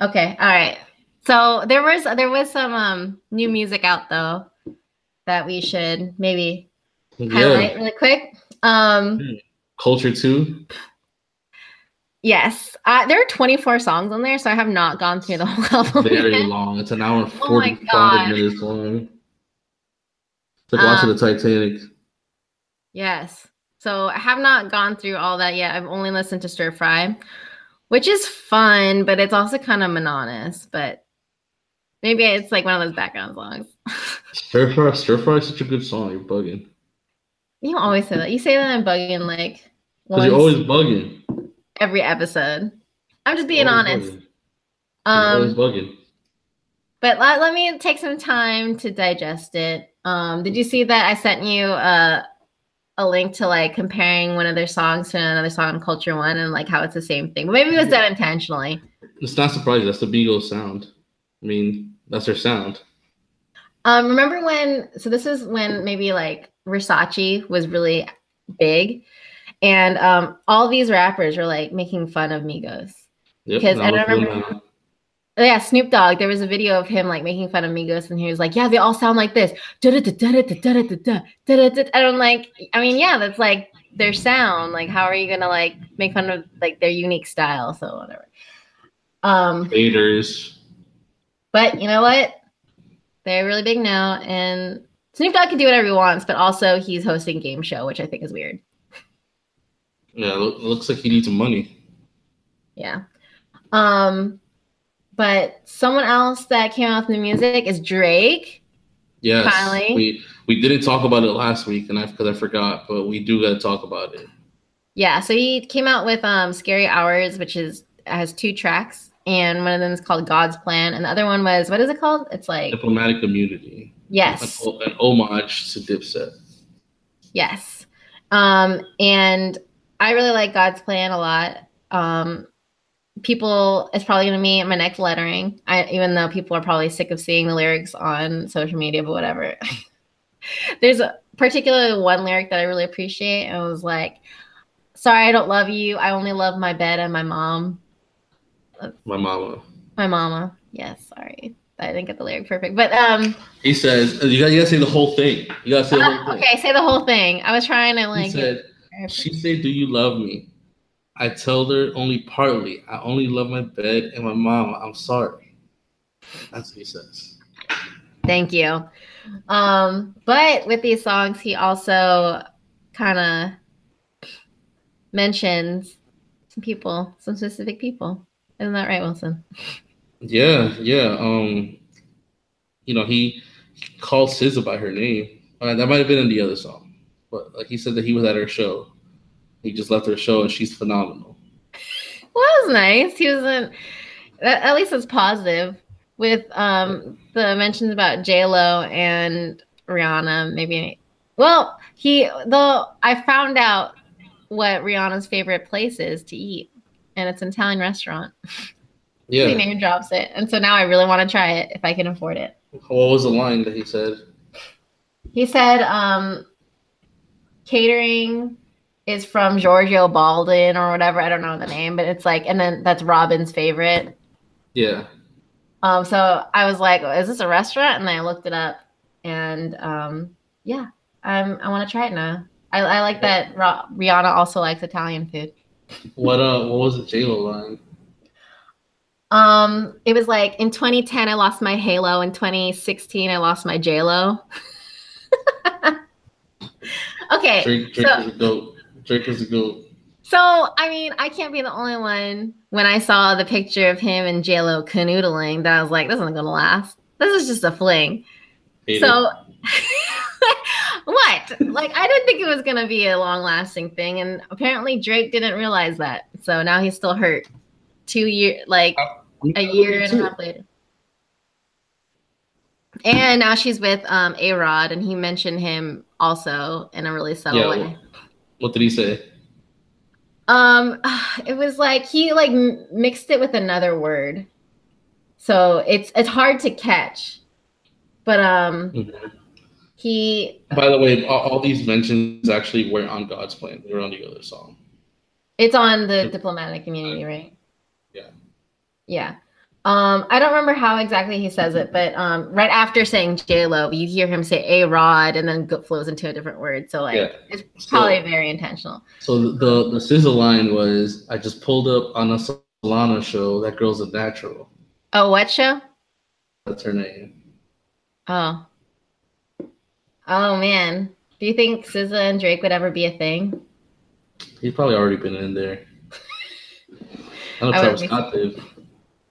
Okay. All right. So there was there was some um new music out though that we should maybe highlight yeah. really quick. Um. Hmm. Culture two. Yes, uh, there are 24 songs on there, so I have not gone through the whole (laughs) album. Very yet. long. It's an hour and 45 oh minutes long. It's like watching um, the Titanic. Yes. So I have not gone through all that yet. I've only listened to Stir Fry, which is fun, but it's also kind of monotonous. But maybe it's like one of those background songs. (laughs) Stir Fry, Stir Fry is such a good song. You're bugging. You always say that. You say that I'm bugging like. Because you're always bugging every episode. I'm just being honest. Bugging. Um, bugging. But let, let me take some time to digest it. Um, did you see that I sent you a, a link to like comparing one of their songs to another song, Culture One, and like how it's the same thing? But maybe it was done intentionally. It's not surprising. That's the Beagle sound. I mean, that's their sound. Um, remember when? So this is when maybe like Versace was really big, and um, all these rappers were like making fun of Migos. Yep, because I don't remember. Oh, yeah, Snoop Dogg. There was a video of him like making fun of Migos, and he was like, "Yeah, they all sound like this." And I'm like, I mean, yeah, that's like their sound. Like, how are you gonna like make fun of like their unique style? So whatever. Um, haters. But you know what? They're really big now, and Snoop Dogg can do whatever he wants, but also he's hosting game show, which I think is weird. Yeah, it looks like he needs some money. Yeah. Um, but someone else that came out with the music is Drake. Yes. Finally. We we didn't talk about it last week, and I because I forgot, but we do got to talk about it. Yeah. So he came out with um "Scary Hours," which is has two tracks, and one of them is called "God's Plan," and the other one was what is it called? It's like diplomatic immunity. Yes. An, an homage to Dipset. Yes. Um, and I really like God's plan a lot. Um, people, it's probably going to be my next lettering. I, even though people are probably sick of seeing the lyrics on social media, but whatever. (laughs) There's a particularly one lyric that I really appreciate. And it was like, "Sorry, I don't love you. I only love my bed and my mom." My mama. My mama. Yes. Sorry. I didn't get the lyric perfect, but um. He says you gotta, you gotta say the whole thing. You gotta say the whole thing. Okay, say the whole thing. I was trying to like. He said, she said, "Do you love me?" I told her only partly. I only love my bed and my mama. I'm sorry. That's what he says. Thank you. Um, but with these songs, he also kind of mentions some people, some specific people. Isn't that right, Wilson? Yeah, yeah. Um, you know, he, he called SZA by her name. Uh, that might have been in the other song. But like he said that he was at her show. He just left her show and she's phenomenal. Well, that was nice. He wasn't at least it's positive with um the mentions about J Lo and Rihanna. Maybe well, he though I found out what Rihanna's favorite place is to eat, and it's an Italian restaurant. (laughs) Yeah. He name drops it, and so now I really want to try it if I can afford it. What was the line that he said? He said, um, catering is from Giorgio Baldi or whatever. I don't know the name, but it's like, and then that's Robyn's favorite. Yeah. Um, so I was like, is this a restaurant? And I looked it up, and um, yeah, I'm, I want to try it now. I, I like that Ra- Rihanna also likes Italian food. What uh what was the J Lo line? Um, it was like in 2010 I lost my Halo, in 2016 I lost my J Lo. (laughs) okay, Drake Drake so- is a goat. Drake is a goat. so I mean I can't be the only one. When I saw the picture of him and J Lo canoodling, that I was like, this isn't gonna last. This is just a fling. Hate So, (laughs) what? Like, I didn't think it was gonna be a long lasting thing, and apparently Drake didn't realize that. So now he's still hurt. Two year, like it. a year and a half later. And now she's with um A Rod, and he mentioned him also in a really subtle Yeah. way. What did he say? Um, (sighs) it was like he like m- mixed it with another word, so it's it's hard to catch. But um, Mhm. He By the way, all, all these mentions actually weren't on God's plan. They were on the other song. It's on the diplomatic immunity, right? Yeah. Yeah. Um, I don't remember how exactly he says it, but um, right after saying J Lo, you hear him say A Rod, and then go- flows into a different word. So like, Yeah. it's So- probably very intentional. So the the sizzle line was, "I just pulled up on a Solana show. That girl's a natural. Oh, what show? That's her name. Oh. Oh man. Do you think SZA and Drake would ever be a thing? He's probably already been in there. I know Travis wouldn't be Scott did.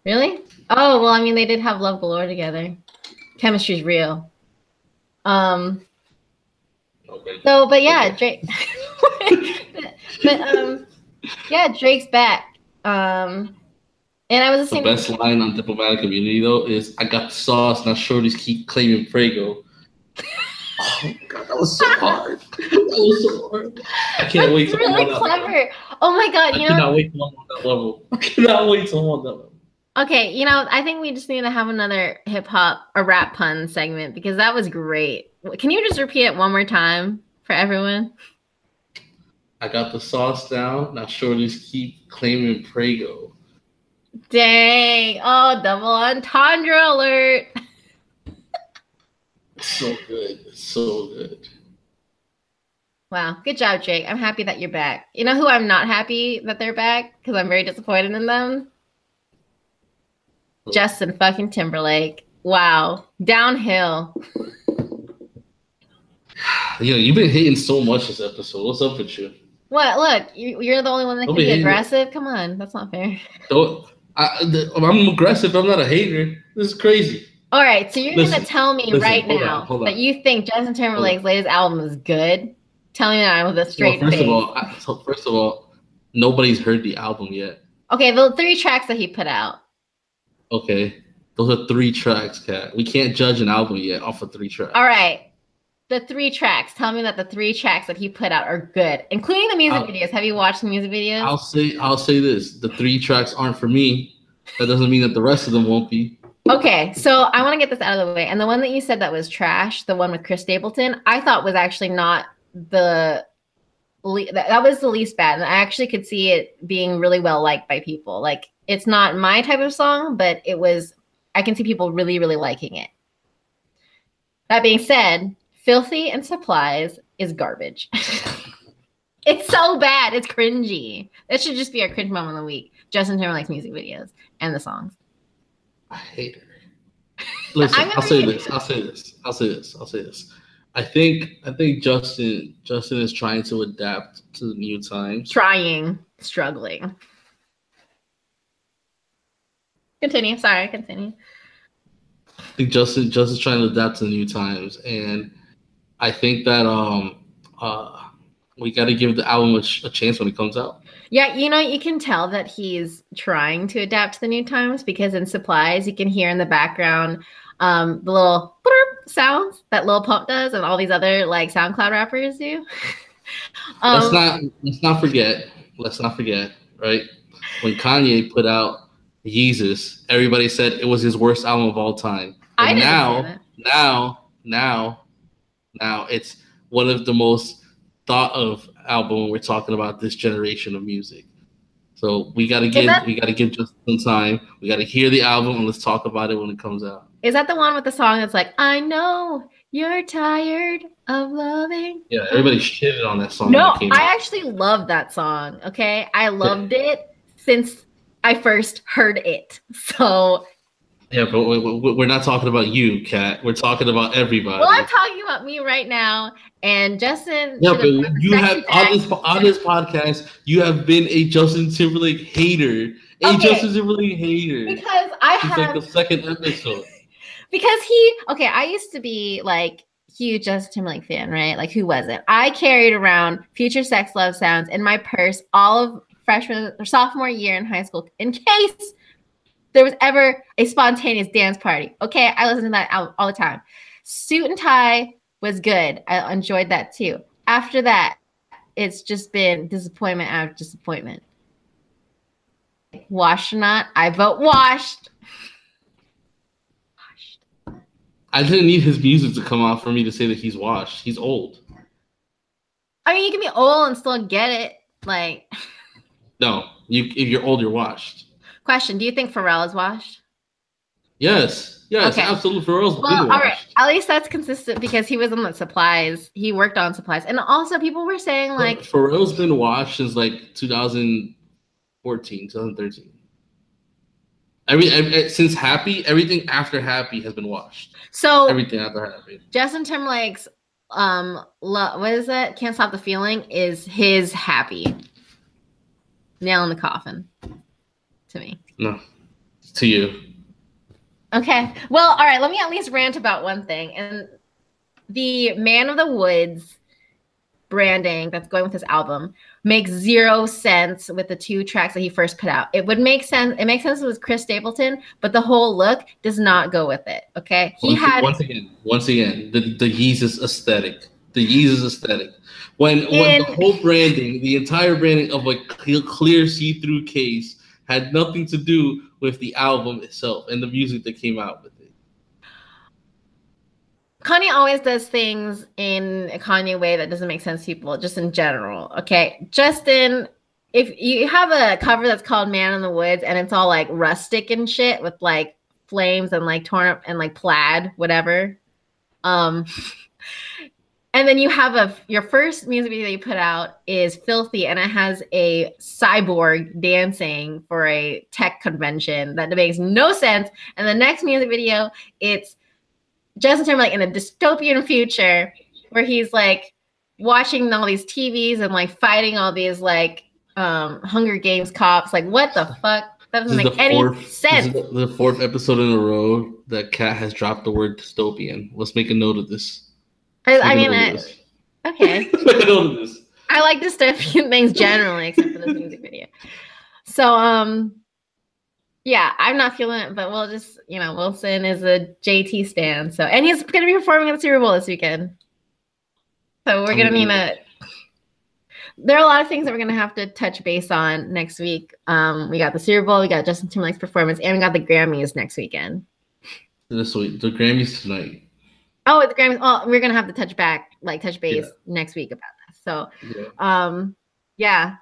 Really? Oh well, I mean they did have Love Galore together. Chemistry's real. Um Okay. so but yeah, Drake but, (laughs) (laughs) but um yeah, Drake's back. Um and I was The listening best line on diplomatic immunity though is, "I got the sauce, now shorties keep claiming Prego." Oh my god, that was so hard. That was so hard. I can't That's wait to really I'm on that clever. Oh my god, I you know cannot wait till I'm on that level. I cannot wait till I'm on that level. Okay, you know, I think we just need to have another hip hop or rap pun segment because that was great. Can you just repeat it one more time for everyone? I got the sauce down. Now shorties keep claiming Prego. Dang. Oh, double entendre alert. (laughs) So good. So good. Wow, good job, Jake. I'm happy that you're back. You know who I'm not happy that they're back because I'm very disappointed in them? Justin fucking Timberlake. Wow, downhill. You know, you've been hating so much this episode. What's up with you? What? Look, you, you're the only one that Don't can be aggressive. Come on, that's not fair. Don't I, I'm aggressive. I'm not a hater. This is crazy. All right, so you're Listen, gonna tell me listen, right hold on, now on. that you think Justin Timberlake's latest album is good. Tell me that with a straight well, first face. of all, I, so first of all, nobody's heard the album yet. okay, the three tracks that he put out. Okay, those are three tracks, Kat. We can't judge an album yet off of three tracks. All right, the three tracks. Tell me that the three tracks that he put out are good, including the music I'll- videos. Have you watched the music videos? I'll say I'll say this: the three tracks aren't for me. That doesn't mean that the rest of them won't be. Okay, so I want to get this out of the way. And the one that you said that was trash, the one with Chris Stapleton, I thought was actually not the le- that, was the least bad. And I actually could see it being really well liked by people. Like it's not my type of song, but it was I can see people really really liking it. That being said, Filthy and Supplies is garbage. (laughs) it's so bad. It's cringy. That should just be our cringe moment of the week. Justin Timberlake's music videos and the songs. I hate her. Listen, I'm I'll say this. I'll say this. I'll say this. I'll say this. I think I think Justin Justin is trying to adapt to the new times. trying, struggling. Continue. Sorry, continue. I think Justin Justin's trying to adapt to the new times, and I think that um uh we got to give the album a, ch- a chance when it comes out. Yeah, you know, you can tell that he's trying to adapt to the new times because in supplies, you can hear in the background um, the little sounds that Lil Pump does and all these other like SoundCloud rappers do. (laughs) let's um, not let's not forget. Let's not forget. Right when Kanye put out Yeezus, everybody said it was his worst album of all time. I And didn't say now, now, now, now it's one of the most thought of album when we're talking about this generation of music. So we gotta give that- we gotta give just some time. We gotta hear the album and let's talk about it when it comes out. Is that the one with the song that's like, I know you're tired of loving? Yeah, everybody shitted on that song. No, I out. actually love that song. Okay. I loved it since I first heard it. (laughs) So, Yeah, but we- we- we're not talking about you, Kat. We're talking about everybody. well, I'm talking about me right now. And Justin. yeah, but have put the you have on this on this podcast, you have been a Justin Timberlake hater. A Okay. Justin Timberlake hater. Because I It's like have. the second episode. (laughs) because he okay i used to be like huge justin timberlake fan right like who wasn't i carried around future sex love sounds in my purse all of freshman or sophomore year in high school in case there was ever a spontaneous dance party okay i listened to that all, all the time suit and tie was good i enjoyed that too after that it's just been disappointment after disappointment washed or not i vote washed washed I didn't need his music to come out for me to say that he's washed. He's old. I mean, you can be old and still get it. Like, No, you if you're old, you're washed. Question: Do you think Pharrell is washed? Yes, yes, Okay. absolutely. Pharrell's Well, been all right. washed. At least that's consistent because he was on the supplies. He worked on supplies, and also people were saying like, Pharrell's been washed since like 2014, 2013. Every, every since Happy, everything after Happy has been washed. so Everything after Happy. Justin Timberlake's um, lo- what is it? Can't stop the feeling is his happy. Nail in the coffin. To me. No, to you. Okay. Well, all right. Let me at least rant about one thing. And the Man of the Woods branding that's going with his album makes zero sense with the two tracks that he first put out. It would make sense. It makes sense with Chris Stapleton, but the whole look does not go with it. Okay. He once, had once again, once again, the the Yeezus aesthetic, the Yeezus aesthetic. When when the whole branding, the entire branding of a clear, clear see-through case had nothing to do with the album itself and the music that came out with it. Kanye always does things in a Kanye way that doesn't make sense to people, just in general. Okay. Justin, if you have a cover that's called Man in the Woods and it's all like rustic and shit with like flames and like torn up and like plaid, whatever. Um and then you have a your first music video you put out is filthy and it has a cyborg dancing for a tech convention that makes no sense. And the next music video, it's Justin Timberlake in a dystopian future where he's like watching all these TVs and like fighting all these like um Hunger Games cops. Like, what the fuck? That doesn't make any fourth, sense. the fourth episode in a row that Kat has dropped the word dystopian. Let's make a note of this. I, I mean, I, okay. (laughs) Let's make a note of this. I like dystopian (laughs) things generally, except for this music video. So, um, yeah, I'm not feeling it, but we'll just, you know, Wilson is a JT stand. So, and he's going to be performing at the Super Bowl this weekend. So, we're going to need a. There are a lot of things that we're going to have to touch base on next week. Um, we got the Super Bowl, we got Justin Timberlake's performance, and we got the Grammys next weekend. This week, the Grammys tonight. Oh, the Grammys. Oh, we're going to have to touch back, like touch base Yeah. next week about this. So, Yeah. um yeah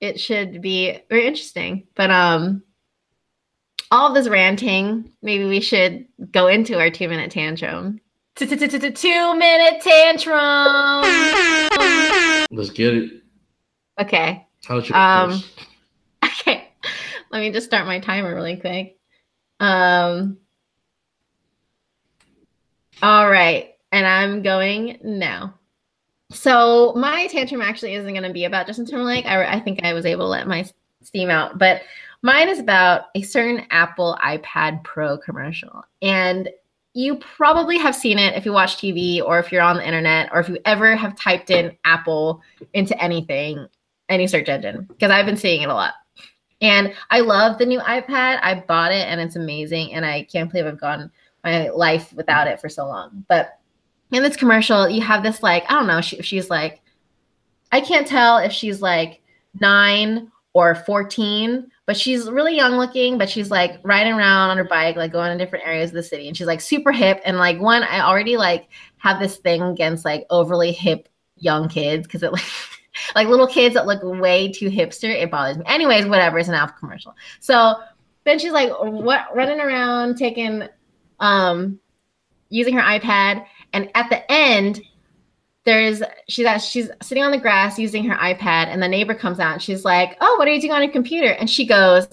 it should be very interesting but um all of this ranting maybe we should go into our two minute tantrum two minute tantrum Let's get it. okay How about your Um, (laughs) okay let me just start my timer really quick um all right and i'm going now so my tantrum actually isn't going to be about justin timberlake I, I think i was able to let my steam out but mine is about a certain apple ipad pro commercial and you probably have seen it if you watch tv or if you're on the internet or if you ever have typed in apple into anything any search engine because i've been seeing it a lot and I love the new iPad. I bought it and it's amazing. And I can't believe I've gone my life without it for so long. But in this commercial, you have this like, I don't know, she, she's like, I can't tell if she's like nine or 14, but she's really young looking, but she's like riding around on her bike, like going to different areas of the city. And she's like super hip. And like one, I already like have this thing against like overly hip young kids because it like (laughs) like little kids that look way too hipster, it bothers me. Anyways, whatever, it's an Alpha commercial. So then she's like what running around taking um using her iPad. And at the end, there's she's at, she's sitting on the grass using her iPad, and the neighbor comes out and she's like, "Oh, what are you doing on your computer?" And she goes,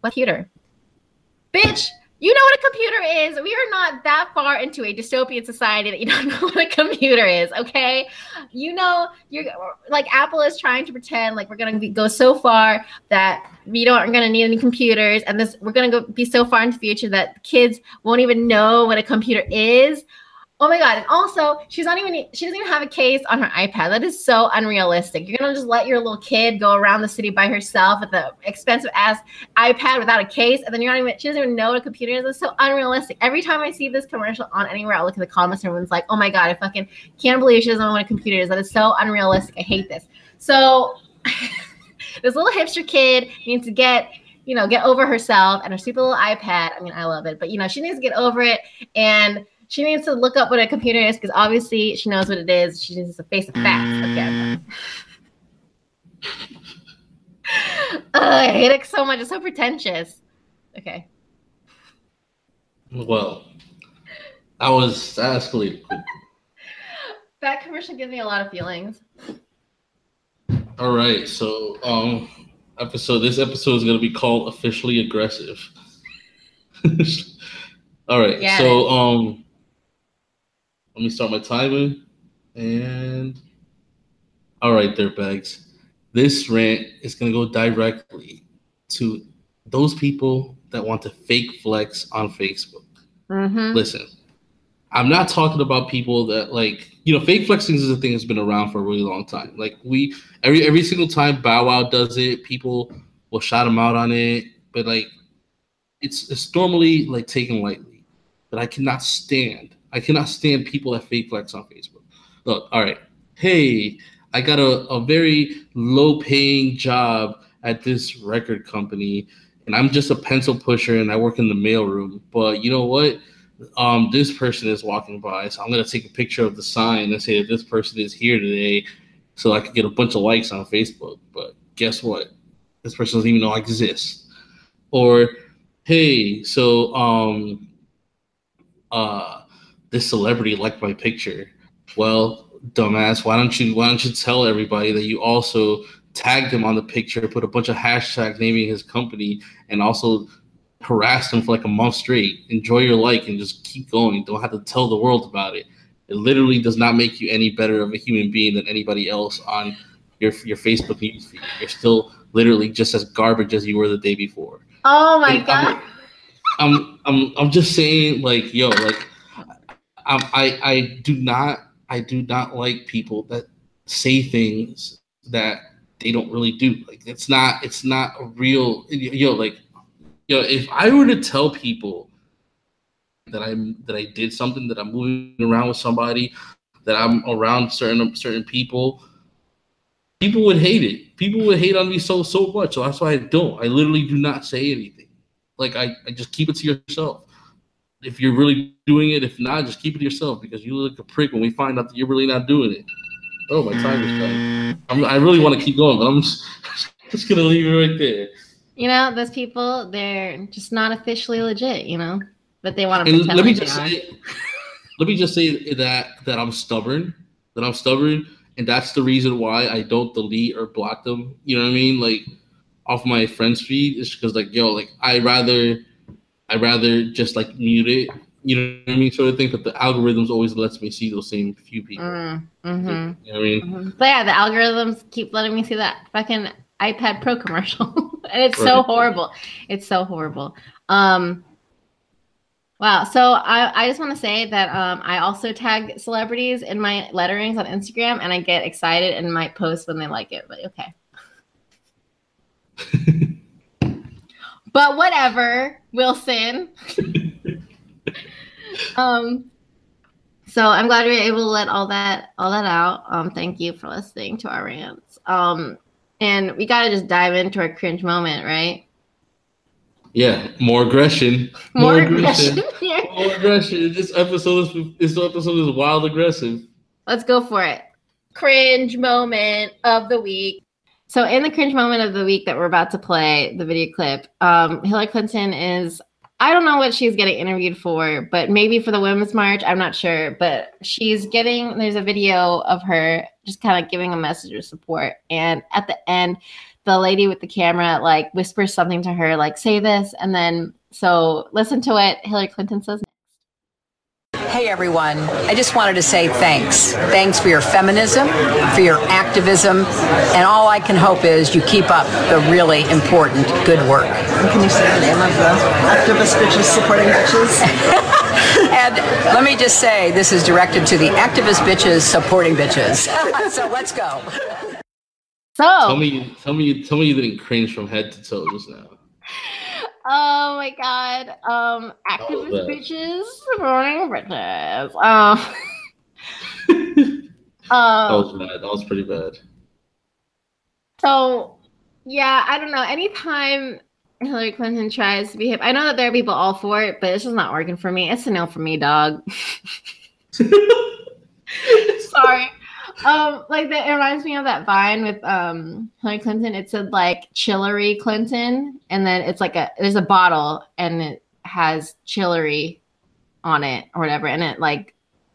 "What computer, bitch?" You know what a computer is. We are not that far into a dystopian society that you don't (laughs) know what a computer is, okay? You know, you're like Apple is trying to pretend like we're gonna be, go so far that we don't are gonna need any computers, and this we're gonna go be so far into the future that kids won't even know what a computer is. Oh my god! And also, she's not even she doesn't even have a case on her iPad. That is so unrealistic. You're gonna just let your little kid go around the city by herself with the expensive ass iPad without a case, and then you're not even she doesn't even know what a computer is. It's so unrealistic. Every time I see this commercial on anywhere, I look at the comments, and everyone's like, "Oh my god, I fucking can't believe she doesn't know what a computer is. That is so unrealistic. I hate this." So, (laughs) this little hipster kid needs to get you know get over herself and her stupid little iPad. I mean, I love it, but you know she needs to get over it and she needs to look up what a computer is because obviously she knows what it is. She needs to face the facts. Okay. I hate it so much. It's so pretentious. Okay. Well, I was that escalated. that commercial gives me a lot of feelings. All right, so um, episode this episode is gonna be called officially aggressive. (laughs) All right, yeah. so um, let me start my timer. And all right, there, bags. This rant is gonna go directly to those people that want to fake flex on Facebook. Mm-hmm. Listen, I'm not talking about people that like you know fake flexing is a thing that's been around for a really long time. Like we every every single time Bow Wow does it, people will shout him out on it, but like it's it's normally like taken lightly. But I cannot stand I cannot stand people that fake flex on Facebook. Look, all right. Hey, I got a, a very low paying job at this record company, and I'm just a pencil pusher and I work in the mailroom. But you know what? Um, this person is walking by, so I'm gonna take a picture of the sign and say that this person is here today, so I can get a bunch of likes on Facebook. But guess what? This person doesn't even know I exist. Or, hey, so um, uh, this celebrity liked my picture. Well, dumbass, why don't you why don't you tell everybody that you also tagged him on the picture, put a bunch of hashtags naming his company, and also harassed him for like a month straight. Enjoy your like and just keep going. Don't have to tell the world about it. It literally does not make you any better of a human being than anybody else on your your Facebook newsfeed. You're still literally just as garbage as you were the day before. Oh my and god. I'm, I'm I'm I'm just saying like yo like um, I I do not I do not like people that say things that they don't really do. Like it's not it's not a real you know like you know if I were to tell people that I'm that I did something that I'm moving around with somebody that I'm around certain certain people people would hate it. People would hate on me so so much. So that's why I don't. I literally do not say anything. Like I, I just keep it to yourself if you're really doing it. If not, just keep it to yourself because you look a prick when we find out that you're really not doing it. Oh, my time is done. I'm, i really want to keep going, but I'm just, (laughs) just gonna leave it right there. You know, those people, they're just not officially legit. You know, but they want to. let me just say, let me just say that that I'm stubborn. That I'm stubborn, and that's the reason why I don't delete or block them. You know what I mean? Like off my friends feed is because like yo, like I rather I'd rather just like mute it. You know what I mean, sort of thing. But the algorithms always lets me see those same few people. Mm, hmm You know what I mean? Mm-hmm. But yeah, the algorithms keep letting me see that fucking iPad Pro commercial, (laughs) and it's right. so horrible. It's so horrible. Um, Wow. So I, I just want to say that um, I also tag celebrities in my letterings on Instagram and I get excited and might post when they like it, but okay. (laughs) But whatever, Wilson. (laughs) um, so I'm glad we were able to let all that all that out. Um, thank you for listening to our rants. Um, And we gotta just dive into our cringe moment, right? Yeah, more aggression. More, more aggression. aggression. (laughs) more aggression. This episode is this episode is wild aggressive. Let's go for it. Cringe moment of the week. So, in the cringe moment of the week that we're about to play, the video clip, um, Hillary Clinton is, I don't know what she's getting interviewed for, but maybe for the Women's March. I'm not sure. But she's getting, there's a video of her just kind of giving a message of support. And at the end, the lady with the camera like whispers something to her, like, say this. And then, so listen to what Hillary Clinton says Hey everyone, I just wanted to say thanks. Thanks for your feminism, for your activism, and all I can hope is you keep up the really important good work. And can you say the name of the activist bitches supporting bitches? (laughs) and let me just say, this is directed to the activist bitches supporting bitches. (laughs) so let's go. So tell me, tell me, tell me you didn't cringe from head to toe just now. Oh my god. Um activist bitches Morning bitches. Um (laughs) um, that was bad. That was pretty bad. So yeah, I don't know. Anytime Hillary Clinton tries to be hip, I know that there are people all for it, but it's just not working for me. It's a no for me, dog. (laughs) (laughs) Sorry um, like that it reminds me of that vine with um Hillary Clinton. It said like Chillery Clinton, and then it's like a there's a bottle and it has Chillery on it or whatever, and it like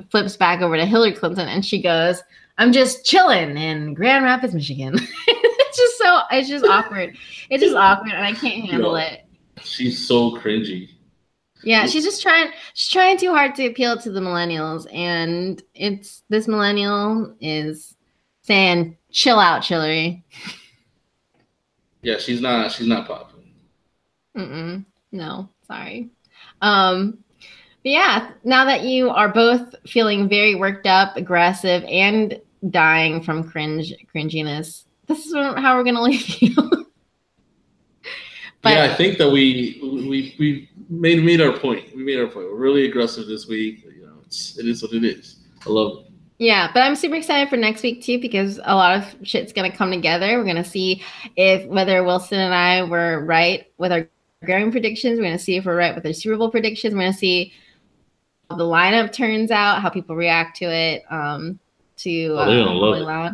flips back over to Hillary Clinton, and she goes, "I'm just chilling in Grand Rapids, Michigan." (laughs) it's just so it's just awkward. It's just awkward, and I can't handle it. She's so cringy. Yeah, she's just trying she's trying too hard to appeal to the millennials and it's this millennial is saying chill out, Chillery. Yeah, she's not she's not popping. Mm-mm. No, sorry. Um but yeah, now that you are both feeling very worked up, aggressive, and dying from cringe cringiness, this is how we're gonna leave you. (laughs) but, yeah, I think that we we we made made our point. We made our point. We're really aggressive this week. You know, it's it is what it is. I love it. Yeah, but I'm super excited for next week too because a lot of shit's gonna come together. We're gonna see if whether Wilson and I were right with our Grammy predictions. We're gonna see if we're right with our Super Bowl predictions. We're gonna see how the lineup turns out, how people react to it. Um, to oh, they're gonna uh, love it.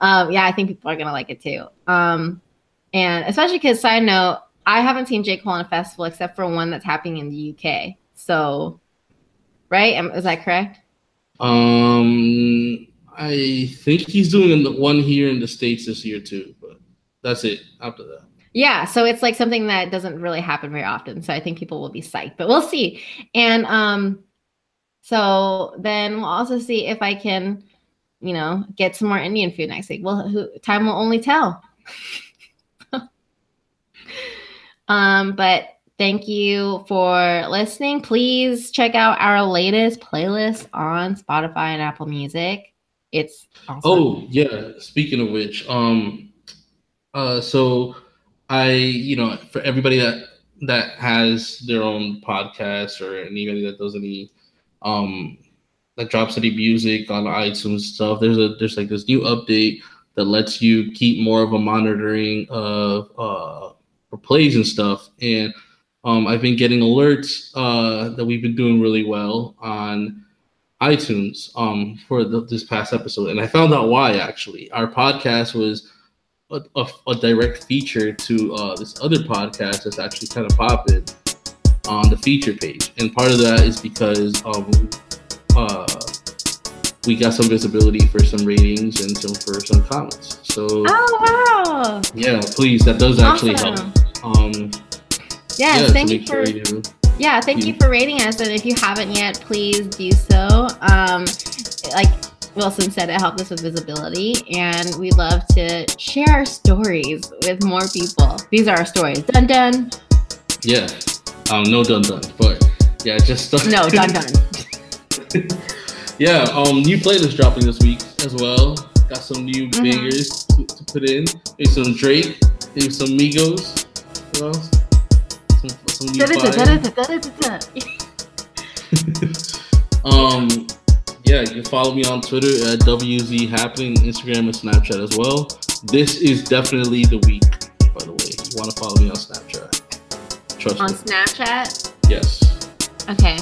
Um, yeah, I think people are gonna like it too. Um, and especially because side note, I haven't seen J. Cole in a festival except for one that's happening in the UK. So, right? Is that correct? Um, I think he's doing the one here in the states this year too, but that's it. After that. Yeah, so it's like something that doesn't really happen very often. So I think people will be psyched, but we'll see. And um, so then we'll also see if I can, you know, get some more Indian food next week. Well, who, time will only tell. (laughs) Um, but thank you for listening. Please check out our latest playlist on Spotify and Apple Music. It's awesome. Oh yeah. Speaking of which, um, uh, so I, you know, for everybody that that has their own podcast or anybody that does any, um, that drops any music on iTunes stuff, there's a there's like this new update that lets you keep more of a monitoring of uh for plays and stuff. And um, I've been getting alerts uh, that we've been doing really well on iTunes um, for the, this past episode, and I found out why. Actually, our podcast was a, a, a direct feature to uh, this other podcast that's actually kind of popping on the feature page, and part of that is because um, uh, we got some visibility for some ratings and some for some comments. So, oh wow, yeah, please, that does actually help. Um, yeah, thank you for. Sure you, yeah, thank you, you for rating us, and if you haven't yet, please do so. Um, like Wilson said, it helped us with visibility, and we love to share our stories with more people. These are our stories. Dun dun. Yeah. Um, no dun dun, but yeah, just (laughs) no dun dun. (laughs) yeah. Um, new playlist dropping this week as well. Got some new mm-hmm. bangers to, to, put in. Maybe some Drake. Maybe some Migos. Some, (laughs) um, yeah, you can follow me on Twitter at WZ Happening, Instagram and Snapchat as well. This is definitely the week, by the way. You want to follow me on Snapchat. Trust me. On me. Snapchat. Yes. Okay.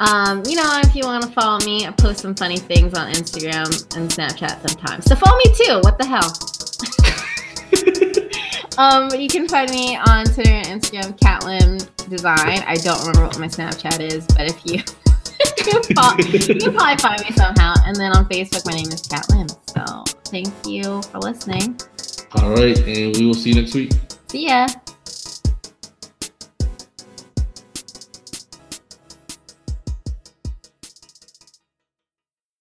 Um, you know, if you want to follow me, I post some funny things on Instagram and Snapchat sometimes. So follow me too. What the hell? Um, you can find me on Twitter and Instagram, Catlim Design. I don't remember what my Snapchat is, but if you (laughs) you can fol- you can probably find me somehow. And then on Facebook, my name is Kat Lim. So thank you for listening. All right, and we will see you next week. See ya.